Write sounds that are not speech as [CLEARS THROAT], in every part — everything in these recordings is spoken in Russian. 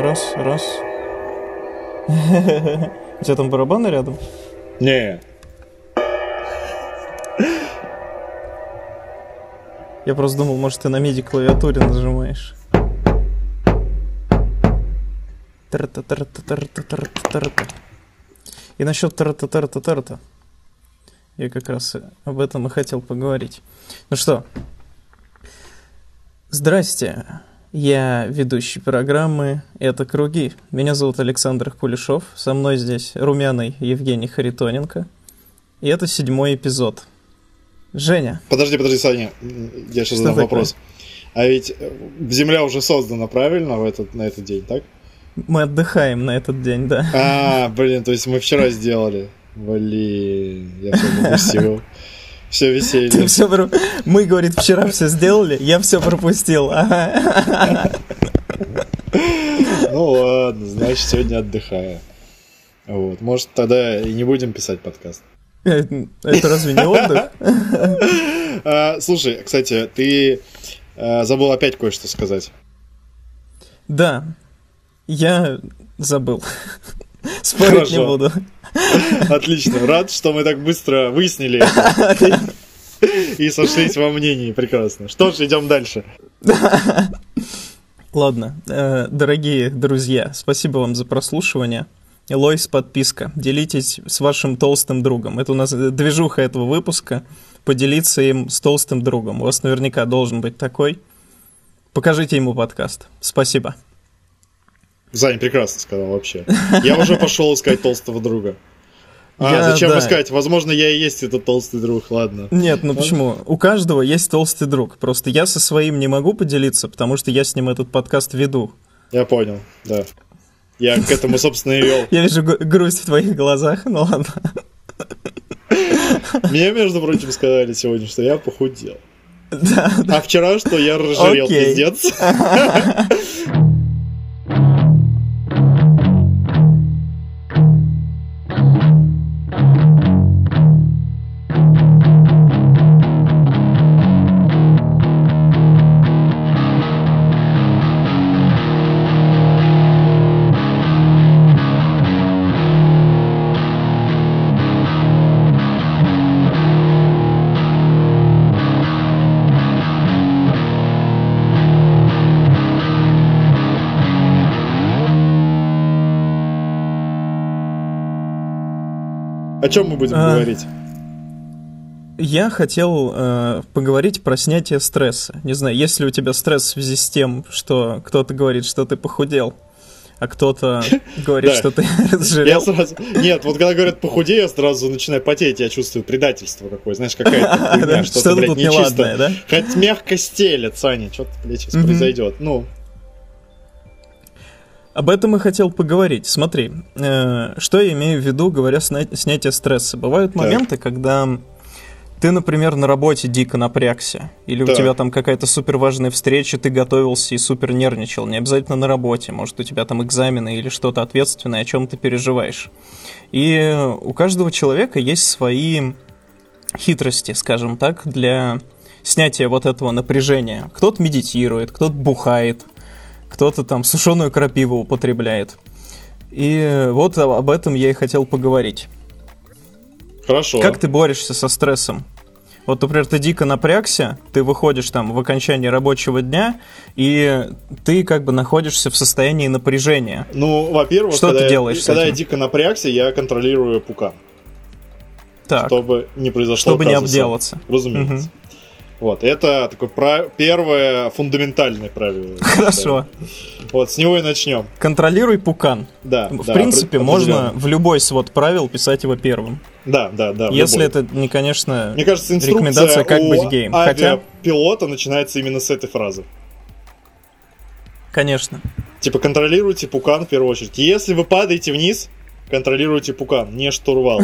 Раз, раз. [LAUGHS] У тебя там барабаны рядом? Не. Я просто думал, может, ты на миди клавиатуре нажимаешь. Тара-та-тара-та-тара-та-тара-та-тара-та. И насчет тара-та-тара-та-тара-та. Я как раз об этом и хотел поговорить. Ну что, здрасте. Я ведущий программы «Это круги». Меня зовут Александр Кулешов. Со мной здесь румяный Евгений Харитоненко. И это седьмой эпизод. Женя. Подожди, подожди, Саня. Я сейчас задам вопрос. А ведь Земля уже создана, правильно, в этот, на этот день, так? Мы отдыхаем на этот день, да. А, блин, то есть мы вчера сделали. Блин, я все пропустил. Все веселье. Ты все про... Мы, говорит, вчера все сделали, я все пропустил. Ага. Ну ладно, значит, сегодня отдыхаю. Вот. Может, тогда и не будем писать подкаст. Это, это разве не отдых? А, слушай, кстати, ты а, забыл опять кое-что сказать. Да, я забыл. Спорить не буду. [LAUGHS] Отлично. Рад, что мы так быстро выяснили и сошлись во мнении. Прекрасно. Что ж, идем дальше. [LAUGHS] Ладно, э, дорогие друзья, спасибо вам за прослушивание. Лойс, подписка. Делитесь с вашим толстым другом. Это у нас движуха этого выпуска. Поделиться им с толстым другом. У вас наверняка должен быть такой. Покажите ему подкаст. Спасибо. Зань прекрасно сказал вообще. Я уже пошел искать толстого друга. А, я, зачем да. искать? Возможно, я и есть этот толстый друг, ладно. Нет, ну почему? У каждого есть толстый друг. Просто я со своим не могу поделиться, потому что я с ним этот подкаст веду. Я понял, да. Я к этому, собственно, и вел. Я вижу грусть в твоих глазах, ну ладно. Мне, между прочим, сказали сегодня, что я похудел. Да, да. А вчера, что я разжирел, пиздец. [LAUGHS] О чем мы будем а, говорить? Я хотел э, поговорить про снятие стресса. Не знаю, есть ли у тебя стресс в связи с тем, что кто-то говорит, что ты похудел, а кто-то [LAUGHS] говорит, что ты [LAUGHS] разжирел. Нет, вот когда говорят похудей, я сразу начинаю потеть, я чувствую предательство какое, знаешь, какая-то [LAUGHS] хуйня, что-то, блядь, нечисто. Хоть мягко стелет, Саня, что-то, блядь, сейчас произойдет. Ну, об этом и хотел поговорить. Смотри, э, что я имею в виду, говоря сня- снятие стресса. Бывают так. моменты, когда ты, например, на работе дико напрягся, или так. у тебя там какая-то супер важная встреча, ты готовился и супер нервничал. Не обязательно на работе, может, у тебя там экзамены или что-то ответственное, о чем ты переживаешь. И у каждого человека есть свои хитрости, скажем так, для снятия вот этого напряжения. Кто-то медитирует, кто-то бухает, кто-то там сушеную крапиву употребляет. И вот об этом я и хотел поговорить. Хорошо. Как ты борешься со стрессом? Вот, например, ты дико напрягся, ты выходишь там в окончании рабочего дня, и ты как бы находишься в состоянии напряжения. Ну, во-первых, что ты делаешь? Когда я дико напрягся, я контролирую пука. Так. Чтобы не произошло Чтобы не обделаться. Разумеется. Угу. Вот, это такое про- первое фундаментальное правило. Хорошо. Вот, с него и начнем. Контролируй пукан. Да. В да, принципе, можно в любой свод правил писать его первым. Да, да, да. Если это не, конечно, Мне кажется, рекомендация как быть гейм. Хотя пилота начинается именно с этой фразы. Конечно. Типа контролируйте пукан в первую очередь. Если вы падаете вниз, контролируйте пукан, не штурвал.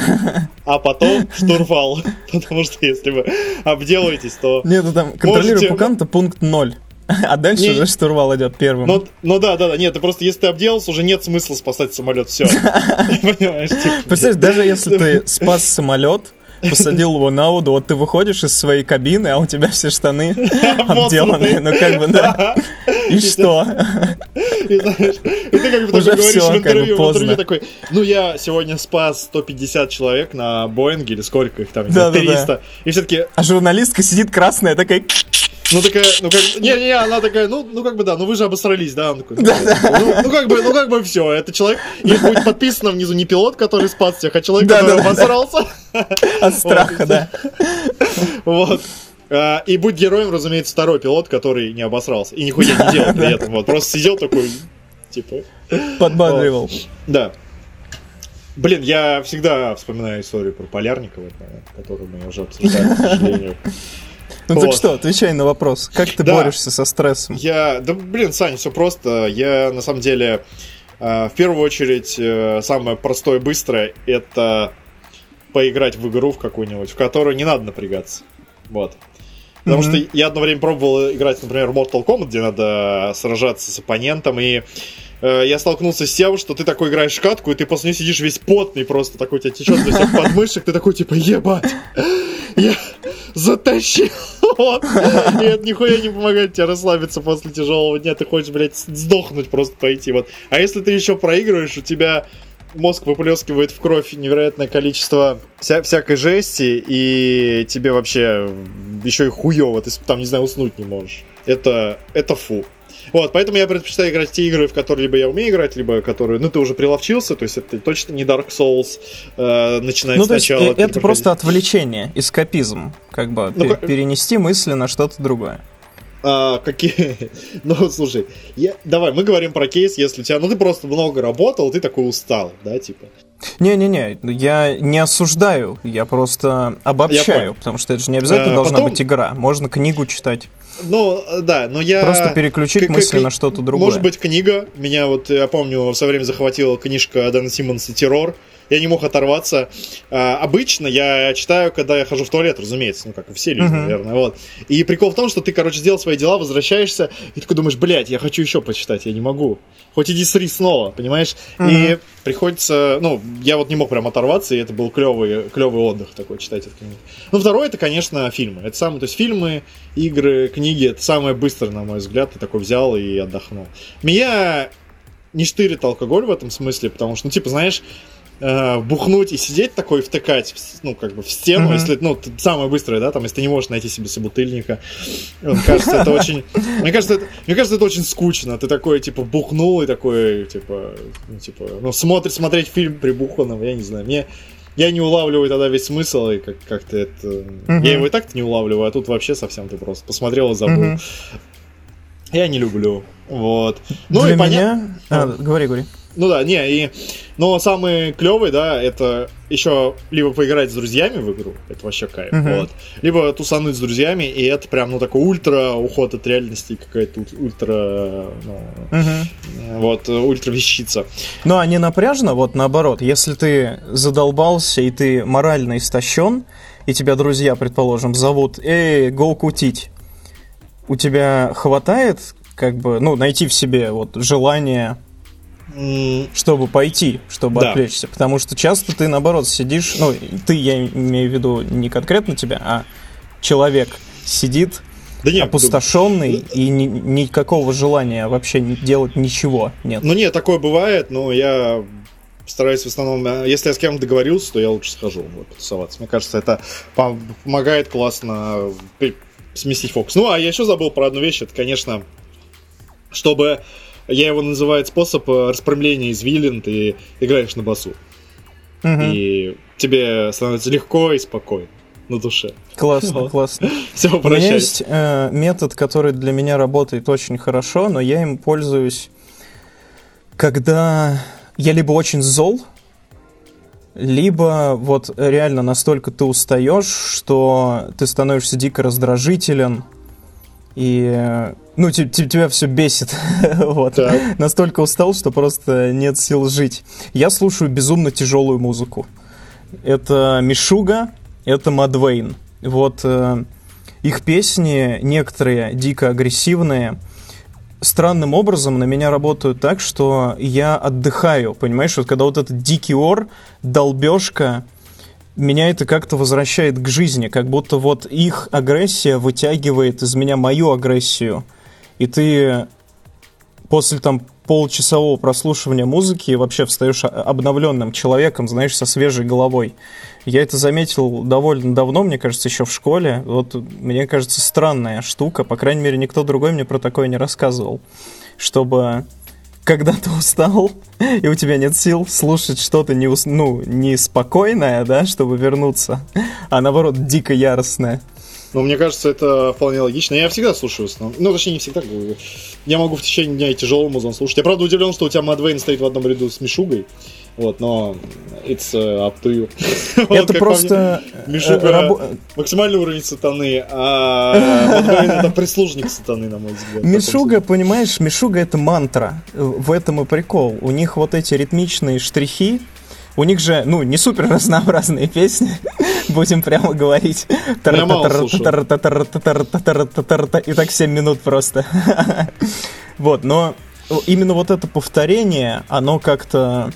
А потом [LAUGHS] штурвал. Потому что если вы обделаетесь, то... Нет, ну там контролируй пукан, это пункт 0. [LAUGHS] А дальше не... уже штурвал идет первым. Ну, ну да, да, да. Нет, ты просто если ты обделался, уже нет смысла спасать самолет. Все. [LAUGHS] Понимаешь? Типа. Представляешь, даже если ты спас самолет, посадил его на воду, вот ты выходишь из своей кабины, а у тебя все штаны [LAUGHS] обделанные, ну как бы, да. [LAUGHS] И что? И ты как бы Уже говоришь в интервью, в интервью такой, ну я сегодня спас 150 человек на Боинге, или сколько их там, не Да, знаю, да, да. 300. И все таки А журналистка сидит красная, такая... ну такая, ну как, не-не, она такая, ну, ну как бы да, ну вы же обосрались, да, он такой, ну, ну как бы, ну как бы все, это человек, и будет подписано внизу не пилот, который спас всех, а человек, Да, который да, да. обосрался, От страха, да. вот. А, И будь героем, разумеется, второй пилот, который не обосрался и нихуя не делал при этом, вот, просто сидел такой, типа, Подбадривал. да. Блин, я всегда вспоминаю историю про Полярникова, которую мы уже обсуждали, к сожалению. Ну так Вот. что, отвечай на вопрос. Как ты Да. борешься со стрессом? Я, да блин, Сань, все просто. Я на самом деле, э, в первую очередь, э, самое простое и быстрое это поиграть в игру в какую-нибудь, в которую не надо напрягаться. Вот. Потому Мгм. что я одно время пробовал играть, например, в Mortal Kombat, где надо сражаться с оппонентом, и э, я столкнулся с тем, что ты такой играешь в катку, и ты после нее сидишь весь потный, просто такой у тебя течет до всех подмышек, ты такой типа, ебать, я затащил. Это нихуя не помогает тебе расслабиться после тяжелого дня, ты хочешь, блядь, сдохнуть просто пойти. Вот. А если ты еще проигрываешь, у тебя мозг выплескивает в кровь невероятное количество вся- всякой жести, и тебе вообще еще и хуево, ты там, не знаю, уснуть не можешь. Это, это фу. Вот, поэтому я предпочитаю играть те игры, в которые либо я умею играть, либо которые, ну, ты уже приловчился, то есть это точно не Dark Souls, э, начинать Ну, то есть, сначала. э, это просто отвлечение, эскапизм, как бы, Ну, пе- как- перенести мысли на что-то другое. А, какие... [LAUGHS] Ну, слушай, я... давай, мы говорим про кейс, если у тебя... Ну, ты просто много работал, ты такой устал, да, типа? Не-не-не, я не осуждаю, я просто обобщаю, понял. потому что это же не обязательно А, должна потом- быть игра, можно книгу читать, Ну, э, да, но я... просто переключить к- мысли к- на что-то другое. Может быть, книга. Меня вот, я помню, в свое время захватила книжка Дэна Симмонса «Террор». Я не мог оторваться. А, обычно я читаю, когда я хожу в туалет, разумеется, ну, как и все люди, Мгм. наверное, вот. И прикол в том, что ты, короче, сделал свои дела, возвращаешься, и такой думаешь, блядь, я хочу еще почитать, я не могу. Хоть иди сри снова, понимаешь? И Мгм. приходится, ну, я вот не мог прям оторваться, и это был клевый, клевый отдых такой, читать эту книгу. Ну, второе, это, конечно, фильмы. Это самое, то есть фильмы, игры, книги, это самое быстрое, на мой взгляд, ты такой взял и отдохнул. Меня не штырит алкоголь в этом смысле, потому что, ну, типа, знаешь, э, бухнуть и сидеть такой, втыкать, ну, как бы в стену, Мгм. если, ну, самое быстрое, да, там, если ты не можешь найти себе собутыльника. Мне кажется, это очень, мне кажется, это, мне кажется, это очень скучно. Ты такой, типа, бухнул и такой, типа, ну, типа, ну, смотри, смотреть фильм прибуханным, я не знаю, мне, я не улавливаю тогда весь смысл, и как- как-то это... Мгм. Я его и так-то не улавливаю, а тут вообще совсем ты просто посмотрел и забыл. Мгм. Я не люблю. Вот. Ну Для и понятно. меня... А, говори, говори. Ну да, не, и. Но самый клевый, да, это еще либо поиграть с друзьями в игру, это вообще кайф, Мгм. вот. Либо тусануть с друзьями, и это прям, ну, такой ультра уход от реальности, какая-то ультра, ну, Мгм. вот, ультра вещица. Ну, а не напряжно, вот наоборот, если ты задолбался и ты морально истощен, и тебя друзья, предположим, зовут, эй, го кутить, у тебя хватает, как бы, ну, найти в себе вот желание, чтобы пойти, чтобы Да. отвлечься, потому что часто ты, наоборот, сидишь, ну, ты, я имею в виду не конкретно тебя, а человек сидит Да нет, опустошенный и ни- никакого желания вообще делать ничего нет. Ну нет, такое бывает, но я стараюсь в основном, э, если я с кем-то договорился, то я лучше схожу вот, потусоваться. Мне кажется, это пом- помогает классно при- сместить фокус. Ну, а я еще забыл про одну вещь, это, конечно, чтобы, я его называю способ э, распрямления извилин, ты играешь на басу, Мгм. и тебе становится легко и спокойно на душе. Классно, Вот. классно. [LAUGHS] Все, У меня есть э, метод, который для меня работает очень хорошо, но я им пользуюсь, когда я либо очень зол, либо вот реально настолько ты устаешь, что ты становишься дико раздражителен, и э, ну, те- те- тебя все бесит. [LAUGHS] вот. Так. Настолько устал, что просто нет сил жить. Я слушаю безумно тяжелую музыку. Это Мишуга, это Мадвейн. Вот э, их песни, некоторые дико агрессивные, странным образом на меня работают так, что я отдыхаю, понимаешь? Вот когда вот этот дикий ор, долбежка, меня это как-то возвращает к жизни, как будто вот их агрессия вытягивает из меня мою агрессию. И ты после там полчасового прослушивания музыки вообще встаешь обновленным человеком, знаешь, со свежей головой. Я это заметил довольно давно, мне кажется, еще в школе. Вот мне кажется, странная штука. По крайней мере, никто другой мне про такое не рассказывал. Чтобы когда ты устал, и у тебя нет сил слушать что-то не, ну, не спокойное, да, чтобы вернуться, а наоборот дико яростное. Ну, мне кажется, это вполне логично. Я всегда слушаю Ну, точнее, не всегда. Я могу в течение дня и тяжелый музон слушать. Я, правда, удивлен, что у тебя Мадвейн стоит в одном ряду с Мишугой. Вот, но it's uh, up to you. [LAUGHS] Это просто... Э, Мишуга максимальный уровень сатаны, а [LAUGHS] это прислужник сатаны, на мой взгляд. Мишуга, понимаешь, Мишуга это мантра. В этом и прикол. У них вот эти ритмичные штрихи, у них же, ну, не супер разнообразные песни, [LAUGHS] будем прямо говорить. И так 7 минут просто. Вот, но именно вот это повторение, оно как-то,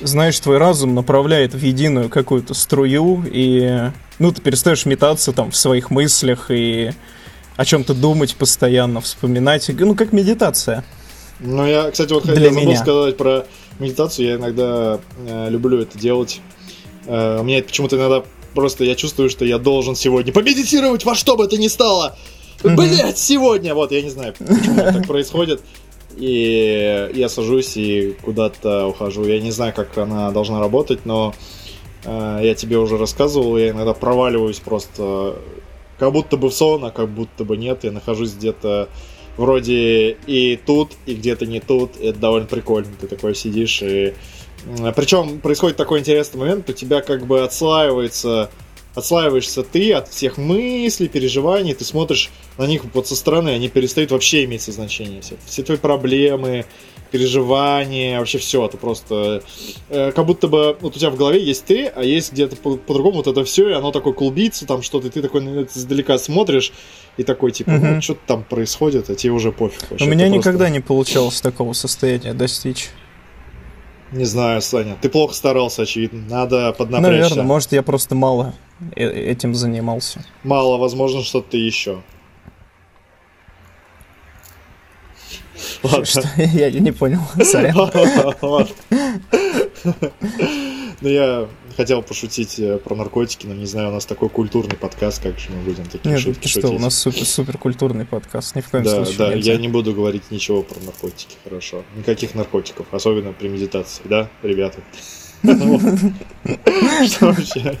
знаешь, твой разум направляет в единую какую-то струю, и, ну, ты перестаешь метаться там в своих мыслях и о чем-то думать постоянно, вспоминать, ну, как медитация. Ну, я, кстати, вот хотел забыл сказать про медитацию, я иногда э, люблю это делать. Э, у меня это почему-то иногда просто я чувствую, что я должен сегодня помедитировать во что бы то ни стало. Mm-hmm. Блять, сегодня! Вот, я не знаю, почему так происходит. И я сажусь и куда-то ухожу. Я не знаю, как она должна работать, но э, я тебе уже рассказывал, я иногда проваливаюсь просто как будто бы в сон, а как будто бы нет. Я нахожусь где-то вроде и тут, и где-то не тут. Это довольно прикольно. Ты такой сидишь и... Причем происходит такой интересный момент, у тебя как бы отслаивается отслаиваешься ты от всех мыслей, переживаний, ты смотришь на них вот со стороны, они перестают вообще иметь значение. Все, все твои проблемы, переживания, вообще все, это просто э, как будто бы вот у тебя в голове есть ты, а есть где-то по- по-другому вот это все, и оно такое клубится, там что-то, и ты такой это издалека смотришь, и такой, типа, угу. ну, что-то там происходит, а тебе уже пофиг. Вообще. У меня никогда просто... не получалось такого состояния достичь. Не знаю, Саня. Ты плохо старался, очевидно. Надо поднапрячься. Наверное, может, я просто мало этим занимался. Мало, возможно, что-то еще. Ладно. Что? [LAUGHS] Я не понял. [LAUGHS] Сорян. Ну, я хотел пошутить э, про наркотики, но не знаю, у нас такой культурный подкаст, как же мы будем такие Нет, шутки что, у нас супер, супер культурный подкаст, ни в коем да, случае Да, я не буду говорить ничего про наркотики, хорошо. Никаких наркотиков, особенно при медитации, да, ребята? Что вообще?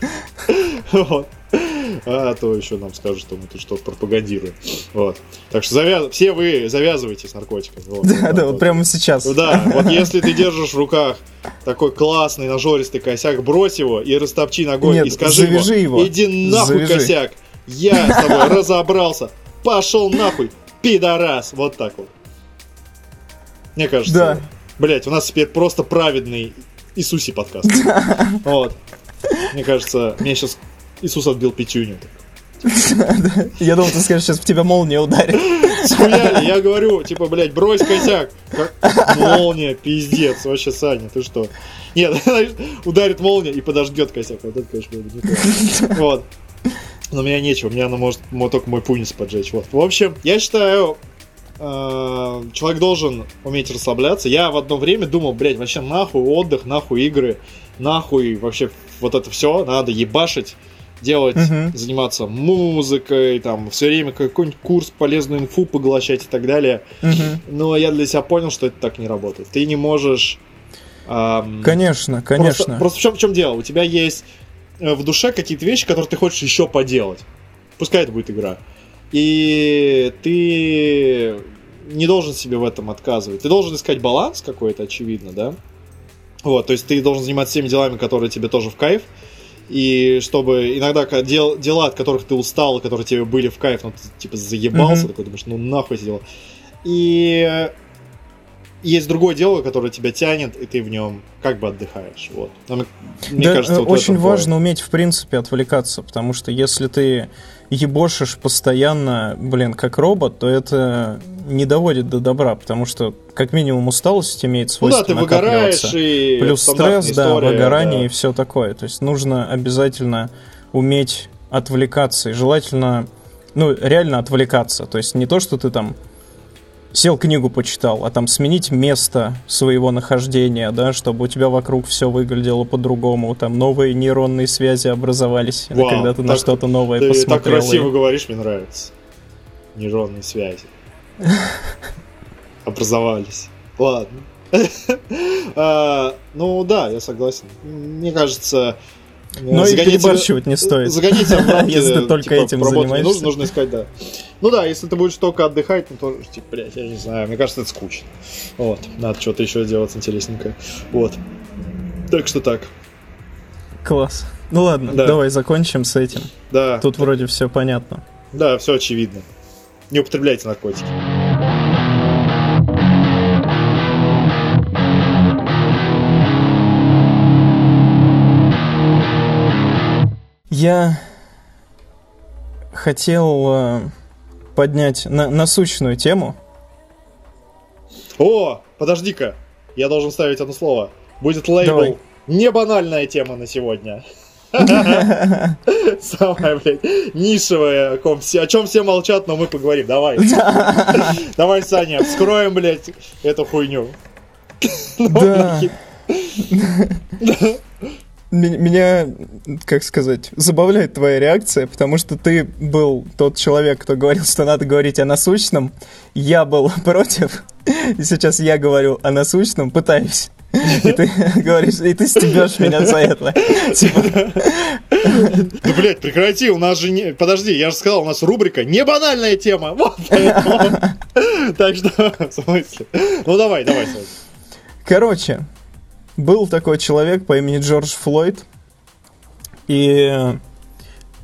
А то еще нам скажут, что мы тут что-то пропагандируем. Вот. Так что завяз... все вы завязывайте с наркотиками. Вот, да, да, вот, вот прямо сейчас. Да, вот если ты держишь в руках такой классный нажористый косяк, брось его и растопчи ногой Нет, и скажи ему, его. иди нахуй завяжи. косяк, я с тобой разобрался, пошел нахуй, пидорас. Вот так вот. Мне кажется, да. блять, у нас теперь просто праведный Иисусе подкаст. [LAUGHS] Вот. Мне кажется, мне сейчас Иисус отбил пятюню. Я думал, ты скажешь, сейчас в тебя молния ударит. [LAUGHS] Схуяли, я говорю, типа, блядь, брось косяк. Молния, пиздец, вообще, Саня, ты что? Нет, [LAUGHS] ударит молния и подождет косяк. Вот это, конечно, бы Вот. Но у меня нечего, у меня она может только мой пунис поджечь. Вот. В общем, я считаю, э, человек должен уметь расслабляться. Я в одно время думал, блядь, вообще нахуй отдых, нахуй игры, нахуй вообще вот это все надо ебашить делать, uh-huh. заниматься музыкой, там, все время какой-нибудь курс, полезную инфу поглощать и так далее. Uh-huh. Но я для себя понял, что это так не работает. Ты не можешь... Эм, конечно, конечно. Просто, просто в, чем, в чем дело? У тебя есть э, в душе какие-то вещи, которые ты хочешь еще поделать. Пускай это будет игра. И ты не должен себе в этом отказывать. Ты должен искать баланс какой-то, очевидно, да? Вот, то есть ты должен заниматься всеми делами, которые тебе тоже в кайф. И чтобы иногда дел, дела, от которых ты устал, которые тебе были в кайф, ну, ты типа заебался, mm-hmm. такой думаешь, ну нахуй эти дела. И есть другое дело, которое тебя тянет, и ты в нем как бы отдыхаешь. Вот. Но, мне да, кажется, вот очень важно бывает. уметь, в принципе, отвлекаться, потому что если ты ебошишь постоянно, блин, как робот, то это не доводит до добра, потому что как минимум усталость имеет свойство ну да, ты выгораешь и плюс стресс, да, выгорание да. и все такое. То есть нужно обязательно уметь отвлекаться и желательно, ну, реально отвлекаться. То есть не то, что ты там сел книгу почитал, а там сменить место своего нахождения, да, чтобы у тебя вокруг все выглядело по-другому, там новые нейронные связи образовались, Вау, когда ты так, на что-то новое ты посмотрел. так красиво и... говоришь, мне нравится. Нейронные связи. [LAUGHS] Образовались. Ладно. [LAUGHS] А, ну да, я согласен. Мне кажется, но и перебарщивать не стоит. Загоните [LAUGHS] Если ты только типа, этим занимаешься. Нужно, нужно искать, да. Ну да, если ты будешь только отдыхать, ну тоже, типа, блядь, я не знаю, мне кажется, это скучно. Вот, надо что-то еще делать интересненькое. Вот. Так что так. Класс. Ну ладно, да. давай закончим с этим. Да. Тут вроде все понятно. Да, все очевидно. Не употребляйте наркотики. Я хотел э, поднять на насущную тему. О, подожди-ка, я должен ставить одно слово. Будет лейбл. Давай. Не банальная тема на сегодня. [LAUGHS] Самая, блядь, нишевая, о чем все молчат, но мы поговорим. Давай. [LAUGHS] Давай, Саня, вскроем, блядь, эту хуйню. [LAUGHS] Да. Меня, как сказать, забавляет твоя реакция, потому что ты был тот человек, кто говорил, что надо говорить о насущном. Я был [LAUGHS] против, и сейчас я говорю о насущном, пытаюсь. И ты [LAUGHS] говоришь, и ты стебешь меня за это. Типа... Да, блядь, прекрати, у нас же не... Подожди, я же сказал, у нас рубрика «Не банальная тема». Вот [LAUGHS] Так что, в смысле? Ну давай, давай, Короче, был такой человек по имени Джордж Флойд, и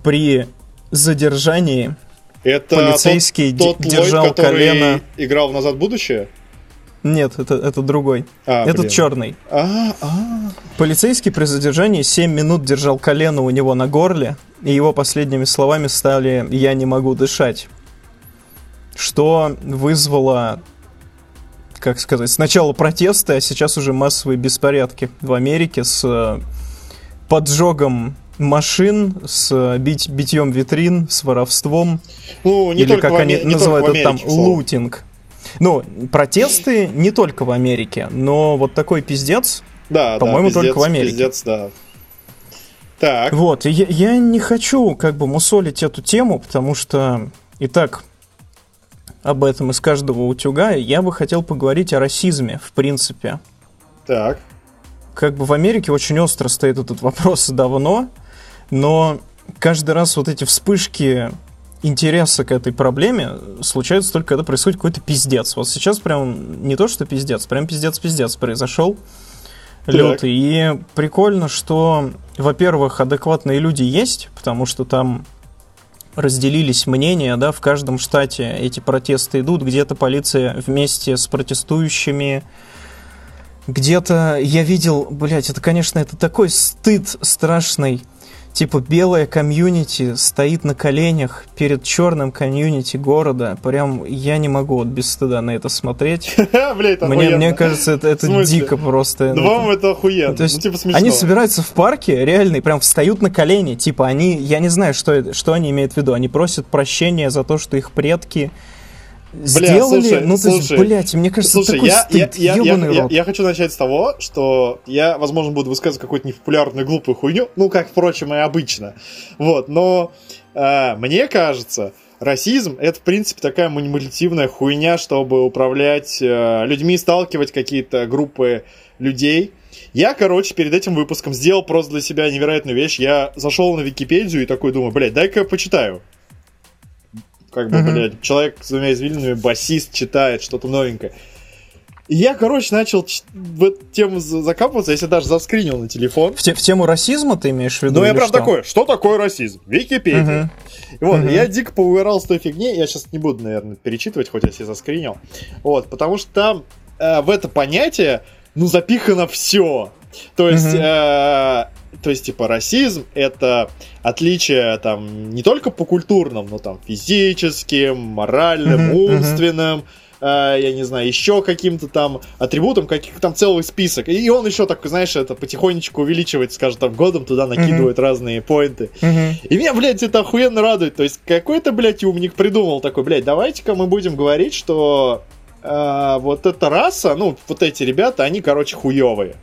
при задержании это полицейский тот, тот держал Ллойд, колено. Играл в назад будущее? Нет, это, это другой. А, Этот черный. А, а. Полицейский при задержании 7 минут держал колено у него на горле, и его последними словами стали «Я не могу дышать». Что вызвало как сказать, сначала протесты, а сейчас уже массовые беспорядки в Америке с э, поджогом машин, с э, бить, битьем витрин, с воровством. Ну, не или как они не называют это там, лутинг. Ну, протесты не только в Америке, но вот такой пиздец, да, по-моему, да, только в Америке. Пиздец, да. Так. Вот, я, я не хочу как бы мусолить эту тему, потому что и так об этом из каждого утюга, я бы хотел поговорить о расизме, в принципе. Так. Как бы в Америке очень остро стоит этот вопрос давно, но каждый раз вот эти вспышки интереса к этой проблеме случаются только когда происходит какой-то пиздец. Вот сейчас прям не то, что пиздец, прям пиздец-пиздец произошел. Лютый. И прикольно, что, во-первых, адекватные люди есть, потому что там разделились мнения, да, в каждом штате эти протесты идут, где-то полиция вместе с протестующими, где-то я видел, блядь, это, конечно, это такой стыд страшный, типа белая комьюнити стоит на коленях перед черным комьюнити города. Прям я не могу вот без стыда на это смотреть. [LAUGHS] Мне, мне кажется, это, это дико просто. Ну, вам это охуенно. То есть, ну, типа смешно. Они собираются в парке, реально, и прям встают на колени. Типа они, я не знаю, что, что они имеют в виду. Они просят прощения за то, что их предки сделали, слушай, ну, то есть, блядь, мне кажется, слушай, такой я, стыд, я, я, я, я, я хочу начать с того, что я, возможно, буду высказывать какую-то непопулярную глупую хуйню, ну, как, впрочем, и обычно, вот, но э, мне кажется, расизм — это, в принципе, такая манипулятивная хуйня, чтобы управлять э, людьми, сталкивать какие-то группы людей, я, короче, перед этим выпуском сделал просто для себя невероятную вещь. Я зашел на Википедию и такой думаю, блядь, дай-ка почитаю. Как бы, mm-hmm. блядь, человек с двумя извилинами, басист читает что-то новенькое. И я, короче, начал в эту тему закапываться, если даже заскринил на телефон. В, те, в тему расизма ты имеешь в виду? Ну, я прям что? такой, что такое расизм? Википедия. Uh-huh. И вот, uh-huh. я дико поугорал с той фигней, я сейчас не буду, наверное, перечитывать, хоть я себе заскринил. Вот, потому что там э, в это понятие, ну, запихано все. То есть, uh-huh. э, то есть, типа, расизм — это отличие, там, не только по культурным, но, там, физическим, моральным, mm-hmm, умственным, mm-hmm. Я не знаю, еще каким-то там атрибутом, каких там целый список. И он еще так, знаешь, это потихонечку увеличивает, скажем, там, годом туда накидывает mm-hmm. разные поинты. Mm-hmm. И меня, блядь, это охуенно радует. То есть, какой-то, блядь, умник придумал такой, блядь, давайте-ка мы будем говорить, что э, вот эта раса, ну, вот эти ребята, они, короче, хуевые.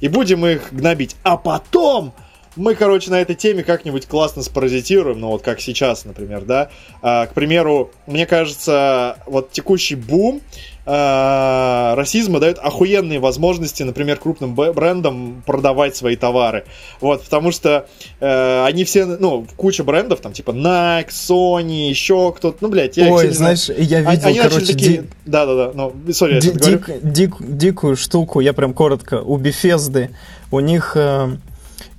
И будем их гнобить. А потом мы, короче, на этой теме как-нибудь классно спаразитируем, ну вот как сейчас, например, да. А, к примеру, мне кажется, вот текущий бум а, расизма дает охуенные возможности, например, крупным брендам продавать свои товары. Вот, потому что э, они все, ну, куча брендов, там, типа Nike, Sony, еще кто-то, ну, блядь, я Ой, знаешь, я видел, они короче, такие... ди... Да-да-да, ну, сори, я ди- дик, дик, дикую штуку, я прям коротко, у Bethesda, у них... Э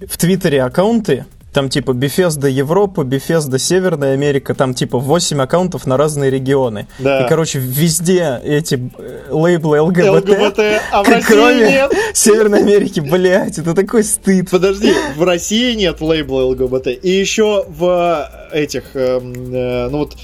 в Твиттере аккаунты, там типа Bethesda Европа, Bethesda Северная Америка, там типа 8 аккаунтов на разные регионы. Да. И, короче, везде эти э, лейблы ЛГБТ, ЛГБТ а в [LAUGHS] России кроме нет. Северной Америки, блядь, это такой стыд. Подожди, в России нет лейбла ЛГБТ. И еще в этих, эм, э, ну вот,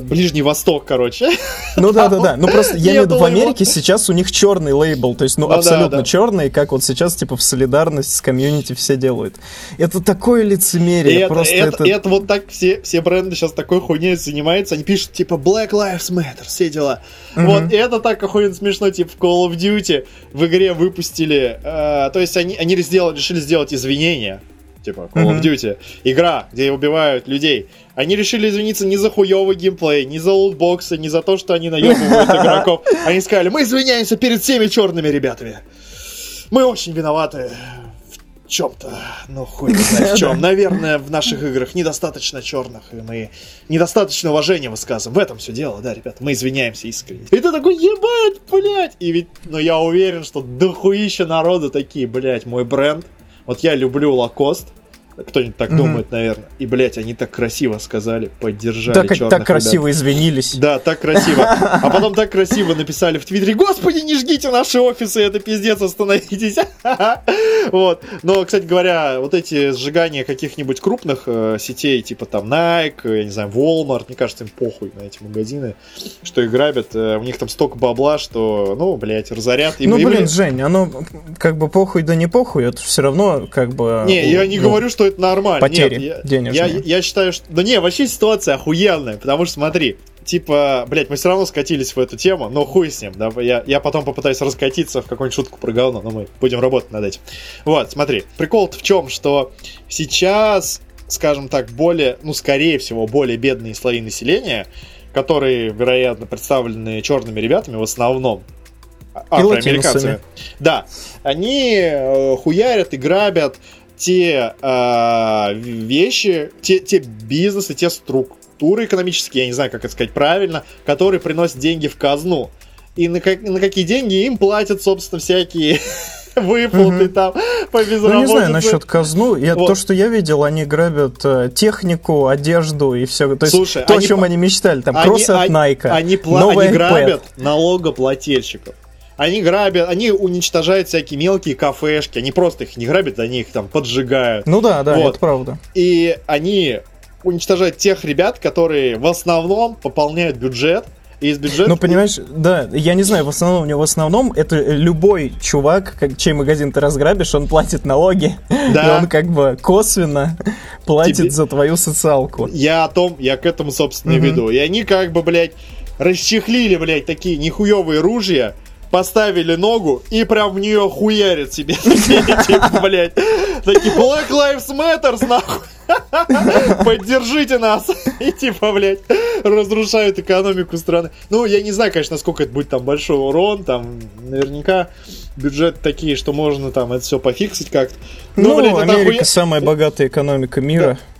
Ближний Восток, короче. Ну да, да, да. Ну просто я имею в виду, в Америке сейчас у них черный лейбл, то есть, ну, ну абсолютно да, черный, как вот сейчас, типа, в солидарность с комьюнити все делают. Это такое лицемерие, это, просто это... Это вот так все, все бренды сейчас такой хуйней занимаются, они пишут, типа, Black Lives Matter, все дела. Вот, и это так охуенно смешно, типа, в Call of Duty в игре выпустили, э, то есть они, они сделали, решили сделать извинения типа Call of Duty, игра, где убивают людей. Они решили извиниться не за хуёвый геймплей, не за лутбоксы, не за то, что они наебывают [LAUGHS] игроков. Они сказали, мы извиняемся перед всеми черными ребятами. Мы очень виноваты в чем-то. Ну, хуй не знаю в чем. [LAUGHS] Наверное, в наших играх недостаточно черных, и мы недостаточно уважения высказываем. В этом все дело, да, ребят. Мы извиняемся искренне. И ты такой, ебать, блядь. И ведь, ну, я уверен, что дохуища народу такие, блядь, мой бренд вот я люблю Лакост, кто-нибудь так mm-hmm. думает, наверное. И, блядь, они так красиво сказали, поддержали так, черных Так красиво ребят. извинились. Да, так красиво. А потом так [LAUGHS] красиво написали в Твиттере, господи, не жгите наши офисы, это пиздец, остановитесь. [LAUGHS] Вот. Но, кстати говоря, вот эти сжигания каких-нибудь крупных э, сетей, типа там Nike, я не знаю, Walmart, мне кажется, им похуй на эти магазины, что их грабят. Э, у них там столько бабла, что, ну, блядь, разорят. Ну, блин, Жень, оно как бы похуй да не похуй, это все равно как бы... Не, я не ну, говорю, что это нормально. Потери Нет, денежные. Я, я, считаю, что... Да не, вообще ситуация охуенная, потому что смотри, типа, блядь, мы все равно скатились в эту тему, но хуй с ним, да, я, я потом попытаюсь раскатиться в какую-нибудь шутку про говно, но мы будем работать над этим. Вот, смотри, прикол-то в чем, что сейчас, скажем так, более, ну, скорее всего, более бедные слои населения, которые, вероятно, представлены черными ребятами в основном, афроамериканцами. Да, они э, хуярят и грабят те э, вещи, те, те бизнесы, те структуры экономические, я не знаю, как это сказать правильно, которые приносят деньги в казну. И на, как, на какие деньги им платят, собственно, всякие [LAUGHS] выплаты там по безработице. Ну, не знаю насчет казну. Я, вот. То, что я видел, они грабят э, технику, одежду и все. То есть Слушай, то, они, о чем они мечтали. Там они, кроссы от Nike, Они, они, они грабят налогоплательщиков. Они грабят, они уничтожают всякие мелкие кафешки. Они просто их не грабят, они их там поджигают. Ну да, да, вот. это правда. И они уничтожают тех ребят, которые в основном пополняют бюджет и из бюджета... Ну, понимаешь, да, я не знаю, в основном, в основном это любой чувак, как, чей магазин ты разграбишь, он платит налоги, да. и он как бы косвенно платит Тебе... за твою социалку. Я о том, я к этому, собственно, угу. веду. И они как бы, блядь, расчехлили, блядь, такие нихуевые ружья, поставили ногу и прям в нее хуярят себе. [LAUGHS] Типа, блядь. Такие Black Lives Matter, нахуй. [LAUGHS] Поддержите нас. И типа, блядь, разрушают экономику страны. Ну, я не знаю, конечно, насколько это будет там большой урон. Там наверняка бюджет такие, что можно там это все пофиксить как-то. Ну, блядь, Америка охуя... самая богатая экономика мира. Да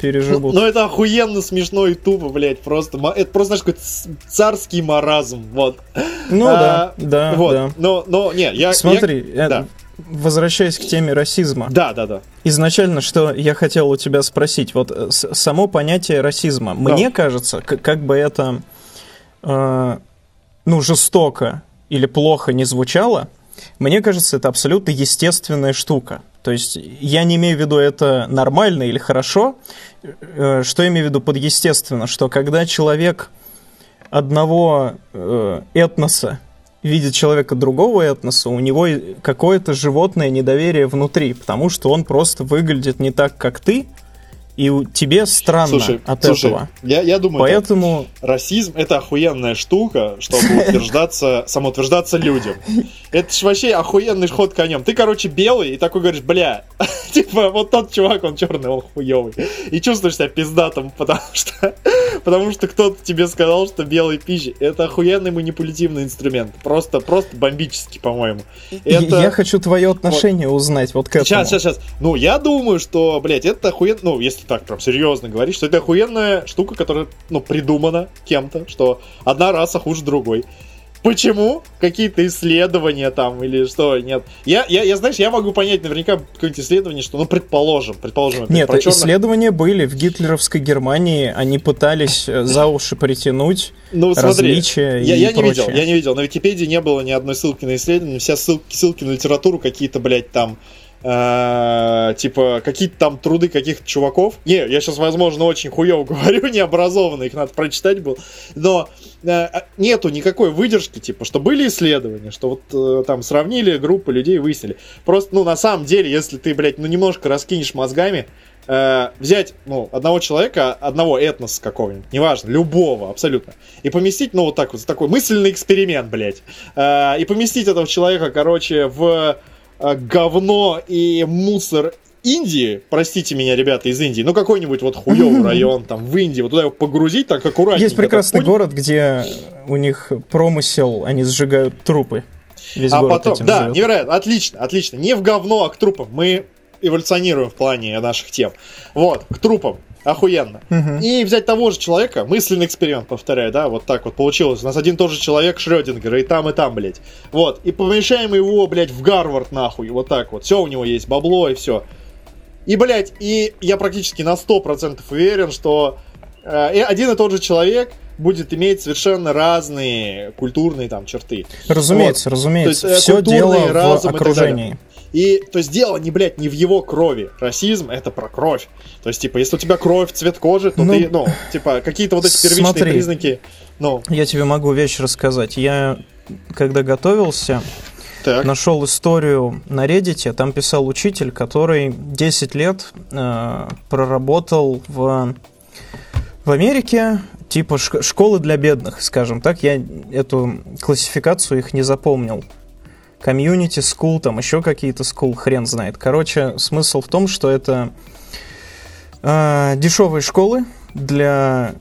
переживут. Ну, это охуенно смешно и тупо, блядь, просто. Это просто, знаешь, какой царский маразм, вот. Ну а, да, да, вот. да. Но, но, не, я... Смотри, я, да. возвращаясь к теме расизма. Да, да, да. Изначально, что я хотел у тебя спросить, вот э, само понятие расизма, да. мне кажется, как, как бы это, э, ну, жестоко или плохо не звучало, мне кажется, это абсолютно естественная штука. То есть я не имею в виду это нормально или хорошо. Э, что я имею в виду под естественно? Что когда человек одного э, этноса видит человека другого этноса, у него какое-то животное недоверие внутри, потому что он просто выглядит не так, как ты, И тебе странно слушай, от слушай, этого. Я, я думаю, Поэтому... Так, расизм это охуенная штука, чтобы [LAUGHS] утверждаться, самоутверждаться людям. Это ж вообще охуенный ход конем. Ты, короче, белый и такой говоришь, бля, [LAUGHS] типа, вот тот чувак, он черный, он хуёвый. И чувствуешь себя пиздатым, потому [LAUGHS] что, потому что кто-то тебе сказал, что белый пищи. Это охуенный манипулятивный инструмент. Просто, просто бомбический, по-моему. Это... Я хочу твое отношение вот. узнать вот к этому. Сейчас, сейчас, сейчас. Ну, я думаю, что, блядь, это охуенно, ну, если так прям серьезно говорить, что это охуенная штука, которая, ну, придумана кем-то, что одна раса хуже другой. Почему? Какие-то исследования там или что? Нет. Я, я, я знаешь, я могу понять наверняка какое-нибудь исследование, что, ну, предположим, предположим. Опять, Нет, черных... исследования были в гитлеровской Германии, они пытались э, за уши притянуть ну, смотри, различия я, и я не видел, я не видел. На Википедии не было ни одной ссылки на исследование, все ссылки, ссылки на литературу какие-то, блядь, там э, типа какие-то там труды каких-то чуваков. Не, я сейчас, возможно, очень хуево [LAUGHS] говорю, необразованно, их надо прочитать было. Но э, нету никакой выдержки, типа, что были исследования, что вот э, там сравнили группы людей, выяснили. Просто, ну, на самом деле, если ты, блядь, ну, немножко раскинешь мозгами, э, взять, ну, одного человека, одного этноса какого-нибудь, неважно, любого, абсолютно, и поместить, ну, вот так вот, такой мысленный эксперимент, блядь, э, и поместить этого человека, короче, в Э, говно и мусор Индии, простите меня, ребята из Индии, ну какой-нибудь вот хуёвый [LAUGHS] район там в Индии, вот туда его погрузить так аккуратненько. Есть прекрасный город, где у них промысел, они сжигают трупы. Весь а потом, да, живет. невероятно, отлично, отлично. Не в говно, а к трупам. Мы эволюционируем в плане наших тем. Вот, к трупам. Охуенно. Угу. И взять того же человека, мысленный эксперимент, повторяю, да, вот так вот получилось. У нас один тот же человек Шрёдингера, и там, и там, блядь. Вот, и помещаем его, блядь, в Гарвард, нахуй, вот так вот. Все у него есть, бабло и все. И, блядь, и я практически на 100% уверен, что э, один и тот же человек будет иметь совершенно разные культурные там черты. Разумеется, вот. разумеется. То есть, э, Все дело в окружении. И, то есть, дело не, блядь, не в его крови. Расизм — это про кровь. То есть, типа, если у тебя кровь, цвет кожи, то ну, ты, ну, типа, какие-то вот эти первичные смотри, признаки, ну... Я тебе могу вещь рассказать. Я, когда готовился, так. нашел историю на Reddit, там писал учитель, который 10 лет э, проработал в, в Америке, типа школы для бедных, скажем так. Я эту классификацию их не запомнил комьюнити скул, там еще какие-то скул, хрен знает. Короче, смысл в том, что это э, дешевые школы для